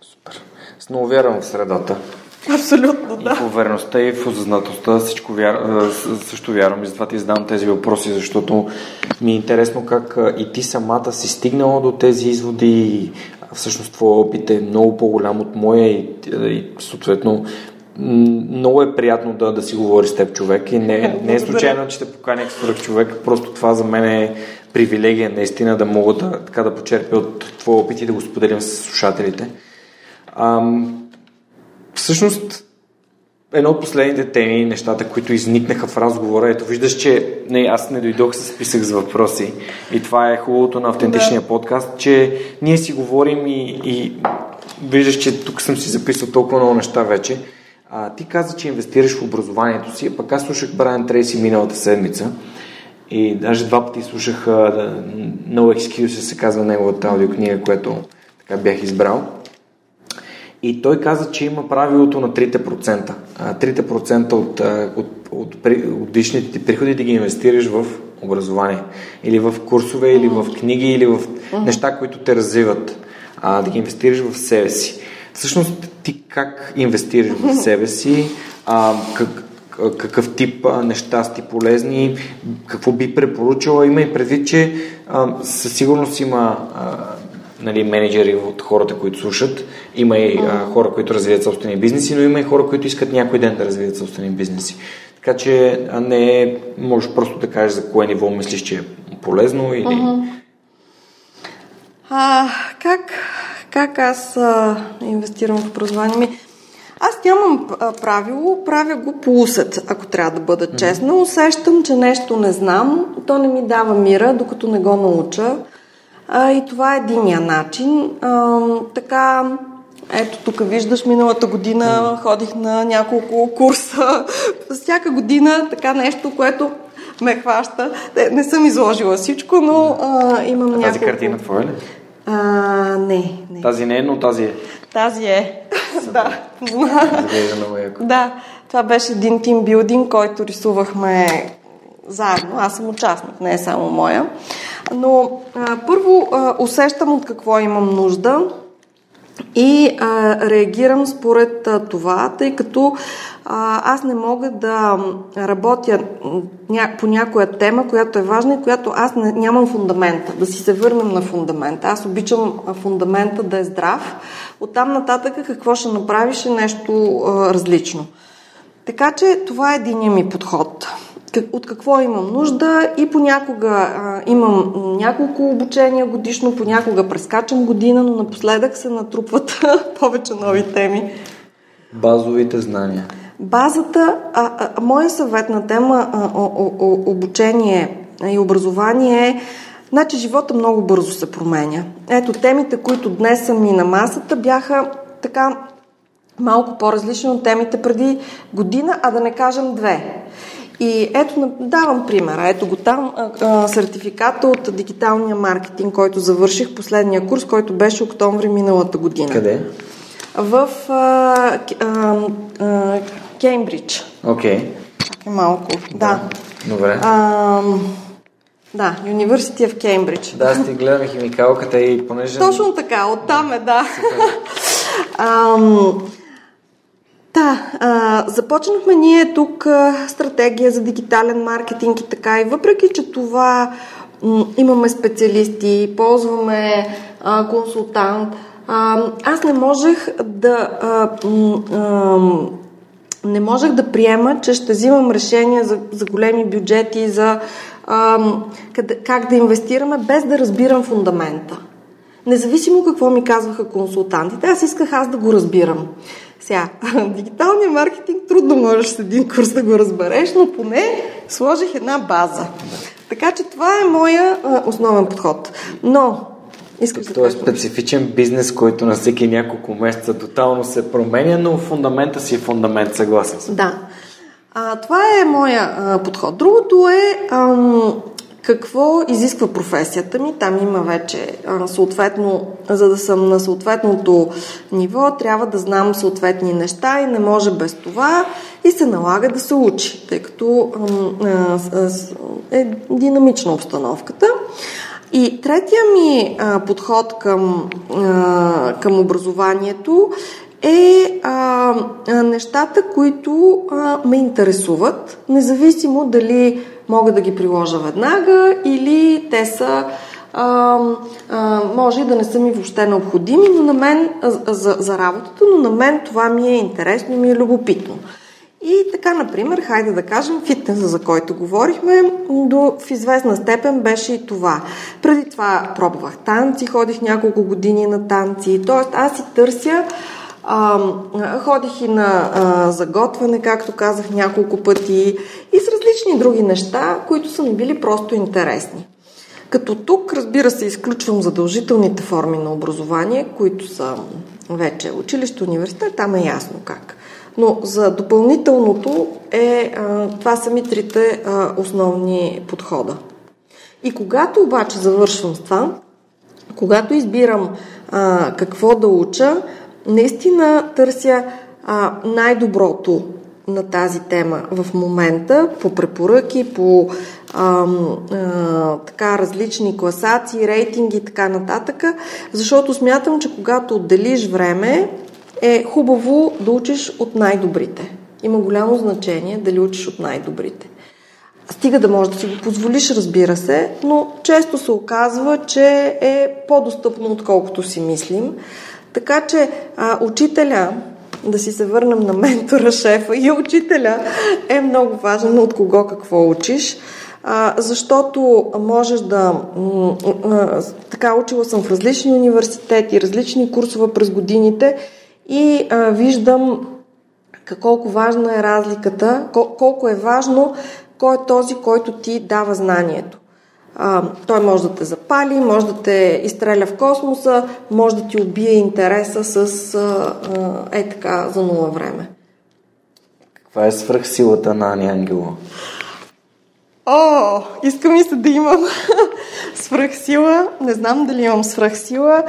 Супер. С много вярвам в средата. Абсолютно, да. И в увереността, и в осъзнатостта всичко вяр... също вярвам. И затова ти задам тези въпроси, защото ми е интересно как и ти самата си стигнала до тези изводи. И всъщност твой опит е много по-голям от моя и, и съответно много е приятно да, да си говори с теб човек и не, не е случайно, че те поканих свърх човек, просто това за мен е привилегия наистина да мога да, така да почерпя от твоя опит и да го споделям с слушателите. Ам, Всъщност, едно от последните теми, нещата, които изникнаха в разговора, ето виждаш, че не, аз не дойдох с списък с въпроси и това е хубавото на автентичния да. подкаст, че ние си говорим и, и виждаш, че тук съм си записал толкова много неща вече. А, ти каза, че инвестираш в образованието си, а пък аз слушах Брайан Трейси миналата седмица и даже два пъти слушах uh, No Excuses, се казва неговата аудиокнига, която така бях избрал. И той каза, че има правилото на 3%. 3% от, от, от, от личните ти приходи да ги инвестираш в образование. Или в курсове, или в книги, или в неща, които те развиват. А, да ги инвестираш в себе си. Всъщност, ти как инвестираш в себе си? А, как, какъв тип а, неща сте полезни, какво би препоръчала. Има и предвид, че а, със сигурност има а, нали, менеджери от хората, които слушат. Има и а, хора, които развиват собствени бизнеси, но има и хора, които искат някой ден да развият собствени бизнеси. Така че а не можеш просто да кажеш за кое ниво мислиш, че е полезно или... Uh-huh. А, как, как аз а, инвестирам в образование ми? Аз нямам правило, правя го по усет, ако трябва да бъда честна. Усещам, че нещо не знам, то не ми дава мира, докато не го науча. А, и това е единия начин. А, така, ето тук виждаш, миналата година ходих на няколко курса. Всяка година така нещо, което ме хваща. Не, съм изложила всичко, но а, имам а няколко... Тази картина твоя ли? А, не, не. Тази не е, но тази е. Тази е. да. Да, това беше един тимбилдинг, който рисувахме заедно. Аз съм участник, не е само моя. Но а, първо а, усещам от какво имам нужда и а, реагирам според а, това, тъй като а, аз не мога да работя ня, по някоя тема, която е важна и която аз не, нямам фундамента, да си се върнем на фундамента. Аз обичам фундамента да е здрав. Оттам нататък какво ще направиш е нещо а, различно. Така че това е единия ми подход от какво имам нужда и понякога а, имам няколко обучения годишно, понякога прескачам година, но напоследък се натрупват повече нови теми. Базовите знания. Базата, а, а, моя съвет на тема а, о, о, обучение и образование е Значи живота много бързо се променя. Ето темите, които днес са ми на масата, бяха така малко по-различни от темите преди година, а да не кажем две. И ето, давам пример. Ето го там, сертификата от дигиталния маркетинг, който завърших последния курс, който беше октомври миналата година. Къде? В а, а, а, Кембридж. Окей. Okay. Чакай малко. Да. да. Добре. А, да, University в Кембридж. Да, сте гледаме химикалката и понеже... Точно така, оттам е, да. Да, а, започнахме ние тук а, стратегия за дигитален маркетинг и така. И въпреки, че това м, имаме специалисти, ползваме а, консултант, а, аз не можех да. А, а, не можех да приема, че ще взимам решения за, за големи бюджети, за а, къде, как да инвестираме, без да разбирам фундамента. Независимо какво ми казваха консултантите, аз исках аз да го разбирам. Сега, дигиталния маркетинг трудно можеш с един курс да го разбереш, но поне сложих една база. Така че това е моя а, основен подход. Но, искам да е специфичен бизнес, който на всеки няколко месеца тотално се променя, но фундамента си е фундамент, съгласен съм. Да. А, това е моя а, подход. Другото е ам, какво изисква професията ми? Там има вече съответно, за да съм на съответното ниво, трябва да знам съответни неща и не може без това и се налага да се учи, тъй като е динамична обстановката. И третия ми подход към, към образованието е а, нещата, които а, ме интересуват, независимо дали мога да ги приложа веднага или те са а, а, може и да не са ми въобще необходими, но на мен за, за работата, но на мен това ми е интересно и ми е любопитно. И така, например, хайде да кажем, фитнеса, за който говорихме, до, в известна степен беше и това. Преди това пробвах танци, ходих няколко години на танци, т.е. аз си търся А, ходих и на а, заготвяне, както казах няколко пъти, и с различни други неща, които са ми били просто интересни. Като тук, разбира се, изключвам задължителните форми на образование, които са вече училище, университет, там е ясно как. Но за допълнителното е, а, това са ми трите а, основни подхода. И когато обаче завършвам с това, когато избирам а, какво да уча, наистина търся а, най-доброто на тази тема в момента, по препоръки, по а, а, така различни класации, рейтинги и така нататък, защото смятам, че когато отделиш време, е хубаво да учиш от най-добрите. Има голямо значение дали учиш от най-добрите. Стига да можеш да си го позволиш, разбира се, но често се оказва, че е по-достъпно, отколкото си мислим. Така че а, учителя, да си се върнем на ментора, шефа и учителя е много важен от кого какво учиш. А, защото можеш да. А, така, учила съм в различни университети, различни курсове през годините и а, виждам колко важна е разликата, колко е важно кой е този, който ти дава знанието. А, той може да те запали, може да те изстреля в космоса, може да ти убие интереса с а, а, е така за нула време. Каква е свръхсилата на Ани Ангело? О, искам и се да имам свръхсила. Не знам дали имам свръхсила.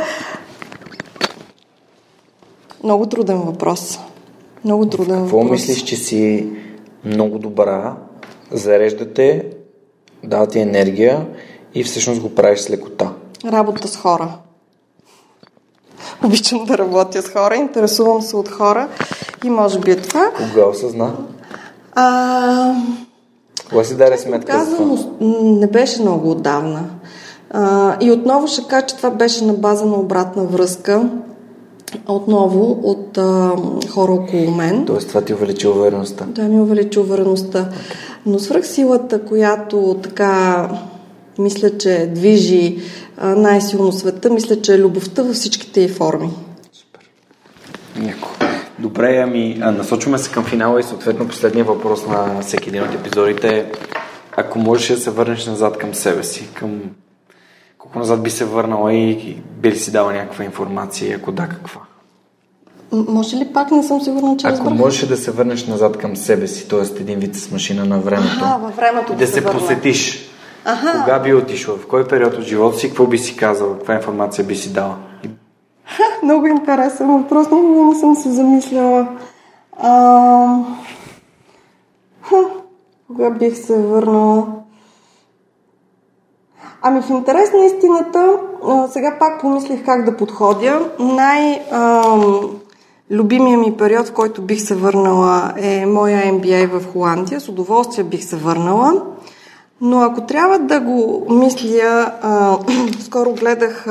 Много труден въпрос. Много труден Какво въпрос. мислиш, че си много добра, зареждате, дава ти енергия и всъщност го правиш с лекота? Работа с хора. Обичам да работя с хора, интересувам се от хора и може би е това. Кога осъзна? А, Кога си даде сметка за това? не беше много отдавна. А, и отново ще кажа, че това беше на база на обратна връзка. Отново от а, хора около мен. Тоест това ти увеличи увереността. Да, ми увеличи увереността. Но свръхсилата, която така мисля, че движи а, най-силно света, мисля, че е любовта във всичките й форми. Яко. Добре, ами насочваме се към финала и съответно последния въпрос на всеки един от епизодите е ако можеш да се върнеш назад към себе си, към колко назад би се върнала и, би ли си дала някаква информация и ако да, каква? Може ли пак? Не съм сигурна, че Ако разбрах. можеш да се върнеш назад към себе си, т.е. един вид с машина на времето, А, във времето да да се се върна. посетиш, Аха. кога би отишла, в кой период от живота си, какво би си казала, каква информация би си дала? И Много интересен въпрос, много не съм се замисляла. А... Ха, кога бих се върнала? Ами в интерес на истината, сега пак помислих как да подходя. Най- любимия ми период, в който бих се върнала е моя MBA в Холандия. С удоволствие бих се върнала. Но ако трябва да го мисля, скоро гледах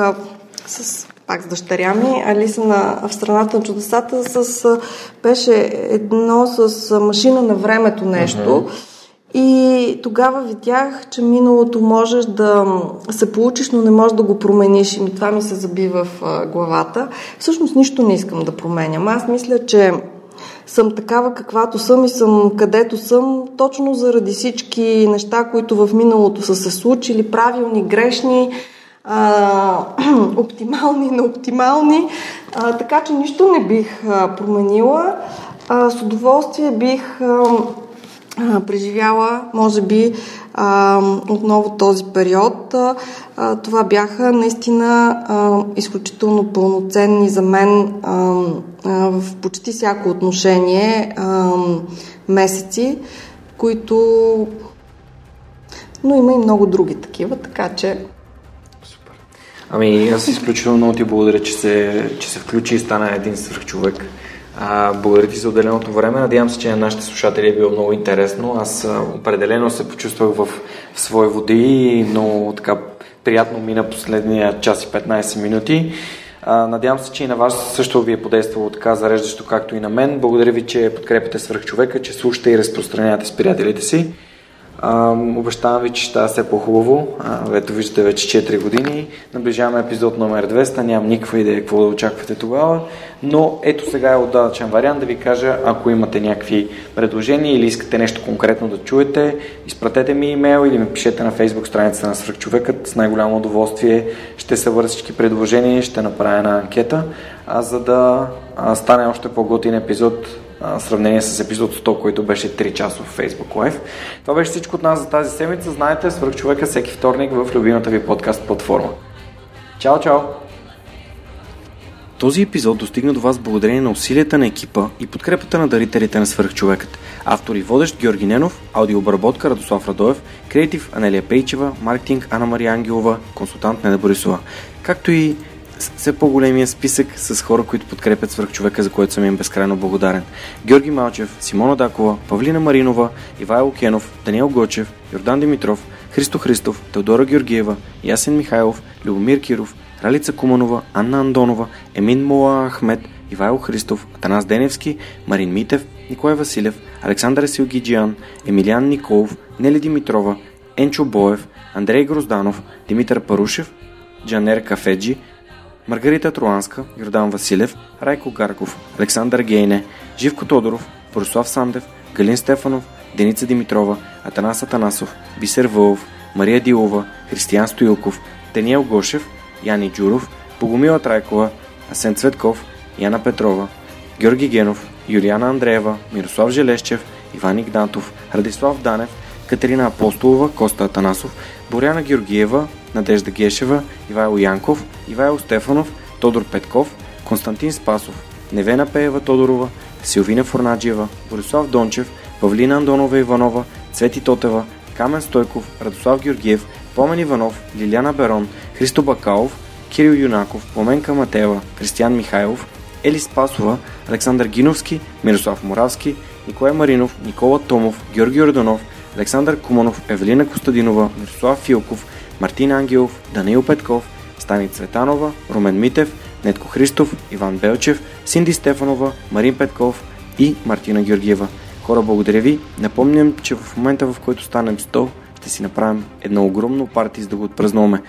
с, пак с дъщеря ми, Алиса на, в страната на чудесата, с, беше едно с машина на времето нещо. И тогава видях, че миналото можеш да се получиш, но не можеш да го промениш. И това ми се заби в главата. Всъщност нищо не искам да променям. Аз мисля, че съм такава каквато съм и съм където съм, точно заради всички неща, които в миналото са се случили, правилни, грешни, а, оптимални, неоптимални. А, така че нищо не бих а, променила. А, с удоволствие бих а, преживяла, може би, отново този период. Това бяха наистина изключително пълноценни за мен в почти всяко отношение месеци, които. Но има и много други такива, така че. Супер. Ами аз изключително много ти благодаря, че се, че се включи и стана един свръхчовек. А, благодаря ти за отделеното време. Надявам се, че на нашите слушатели е било много интересно. Аз определено се почувствах в, в свои води и много така приятно мина последния час и 15 минути. А, надявам се, че и на вас също ви е подействало така зареждащо, както и на мен. Благодаря ви, че подкрепяте свръхчовека, че слушате и разпространявате с приятелите си. Обещавам ви, че ще става все по-хубаво. Ето виждате вече 4 години. Наближаваме епизод номер 200. Нямам никаква идея какво да очаквате тогава. Но ето сега е отдалечен вариант да ви кажа, ако имате някакви предложения или искате нещо конкретно да чуете, изпратете ми имейл или ми пишете на Facebook страницата на Свърхчовекът. С най-голямо удоволствие ще събера всички предложения ще направя една анкета, а за да стане още по-готин епизод в сравнение с епизод 100, който беше 3 часа в Facebook Live. Това беше всичко от нас за тази седмица. Знаете, свърх човека всеки вторник в любимата ви подкаст платформа. Чао, чао! Този епизод достигна до вас благодарение на усилията на екипа и подкрепата на дарителите на свърхчовекът. Автор и водещ Георги Ненов, аудиообработка Радослав Радоев, креатив Анелия Пейчева, маркетинг Анна Мария Ангелова, консултант Неда Борисова, както и все по-големия списък с хора, които подкрепят свърхчовека, за което съм им безкрайно благодарен. Георги Малчев, Симона Дакова, Павлина Маринова, Ивайло Кенов, Даниел Гочев, Йордан Димитров, Христо Христов, Теодора Георгиева, Ясен Михайлов, Любомир Киров, Ралица Куманова, Анна Андонова, Емин Мола Ахмед, Ивайло Христов, Атанас Деневски, Марин Митев, Николай Василев, Александър Силгиджиан, Емилиан Николов, Нели Димитрова, Енчо Боев, Андрей Грозданов, Димитър Парушев, Джанер Кафеджи, Маргарита Троанска, Йордан Василев, Райко Гарков, Александър Гейне, Живко Тодоров, Борислав Сандев, Галин Стефанов, Деница Димитрова, Атанас Атанасов, Бисер Вълов, Мария Дилова, Християн Стоилков, Даниел Гошев, Яни Джуров, Богомила Трайкова, Асен Цветков, Яна Петрова, Георги Генов, Юлиана Андреева, Мирослав Желещев, Иван Игнатов, Радислав Данев, Катерина Апостолова, Коста Атанасов, Боряна Георгиева, Надежда Гешева, Ивайло Янков, Ивайло Стефанов, Тодор Петков, Константин Спасов, Невена Пеева Тодорова, Силвина Форнаджиева, Борислав Дончев, Павлина Андонова Иванова, Цвети Тотева, Камен Стойков, Радослав Георгиев, Помен Иванов, Лиляна Берон, Христо Бакалов, Кирил Юнаков, Пламенка Матева, Кристиян Михайлов, Ели Спасова, Александър Гиновски, Мирослав Моравски, Николай Маринов, Никола Томов, Георги Ордонов, Александър Куманов, Евелина Костадинова, Мирослав Филков, Мартин Ангелов, Даниил Петков, Стани Цветанова, Румен Митев, Нетко Христов, Иван Белчев, Синди Стефанова, Марин Петков и Мартина Георгиева. Хора, благодаря ви. Напомням, че в момента в който станем 100, ще си направим едно огромно парти, за да го отпразнуваме.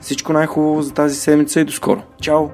Всичко най-хубаво за тази седмица и до скоро. Чао!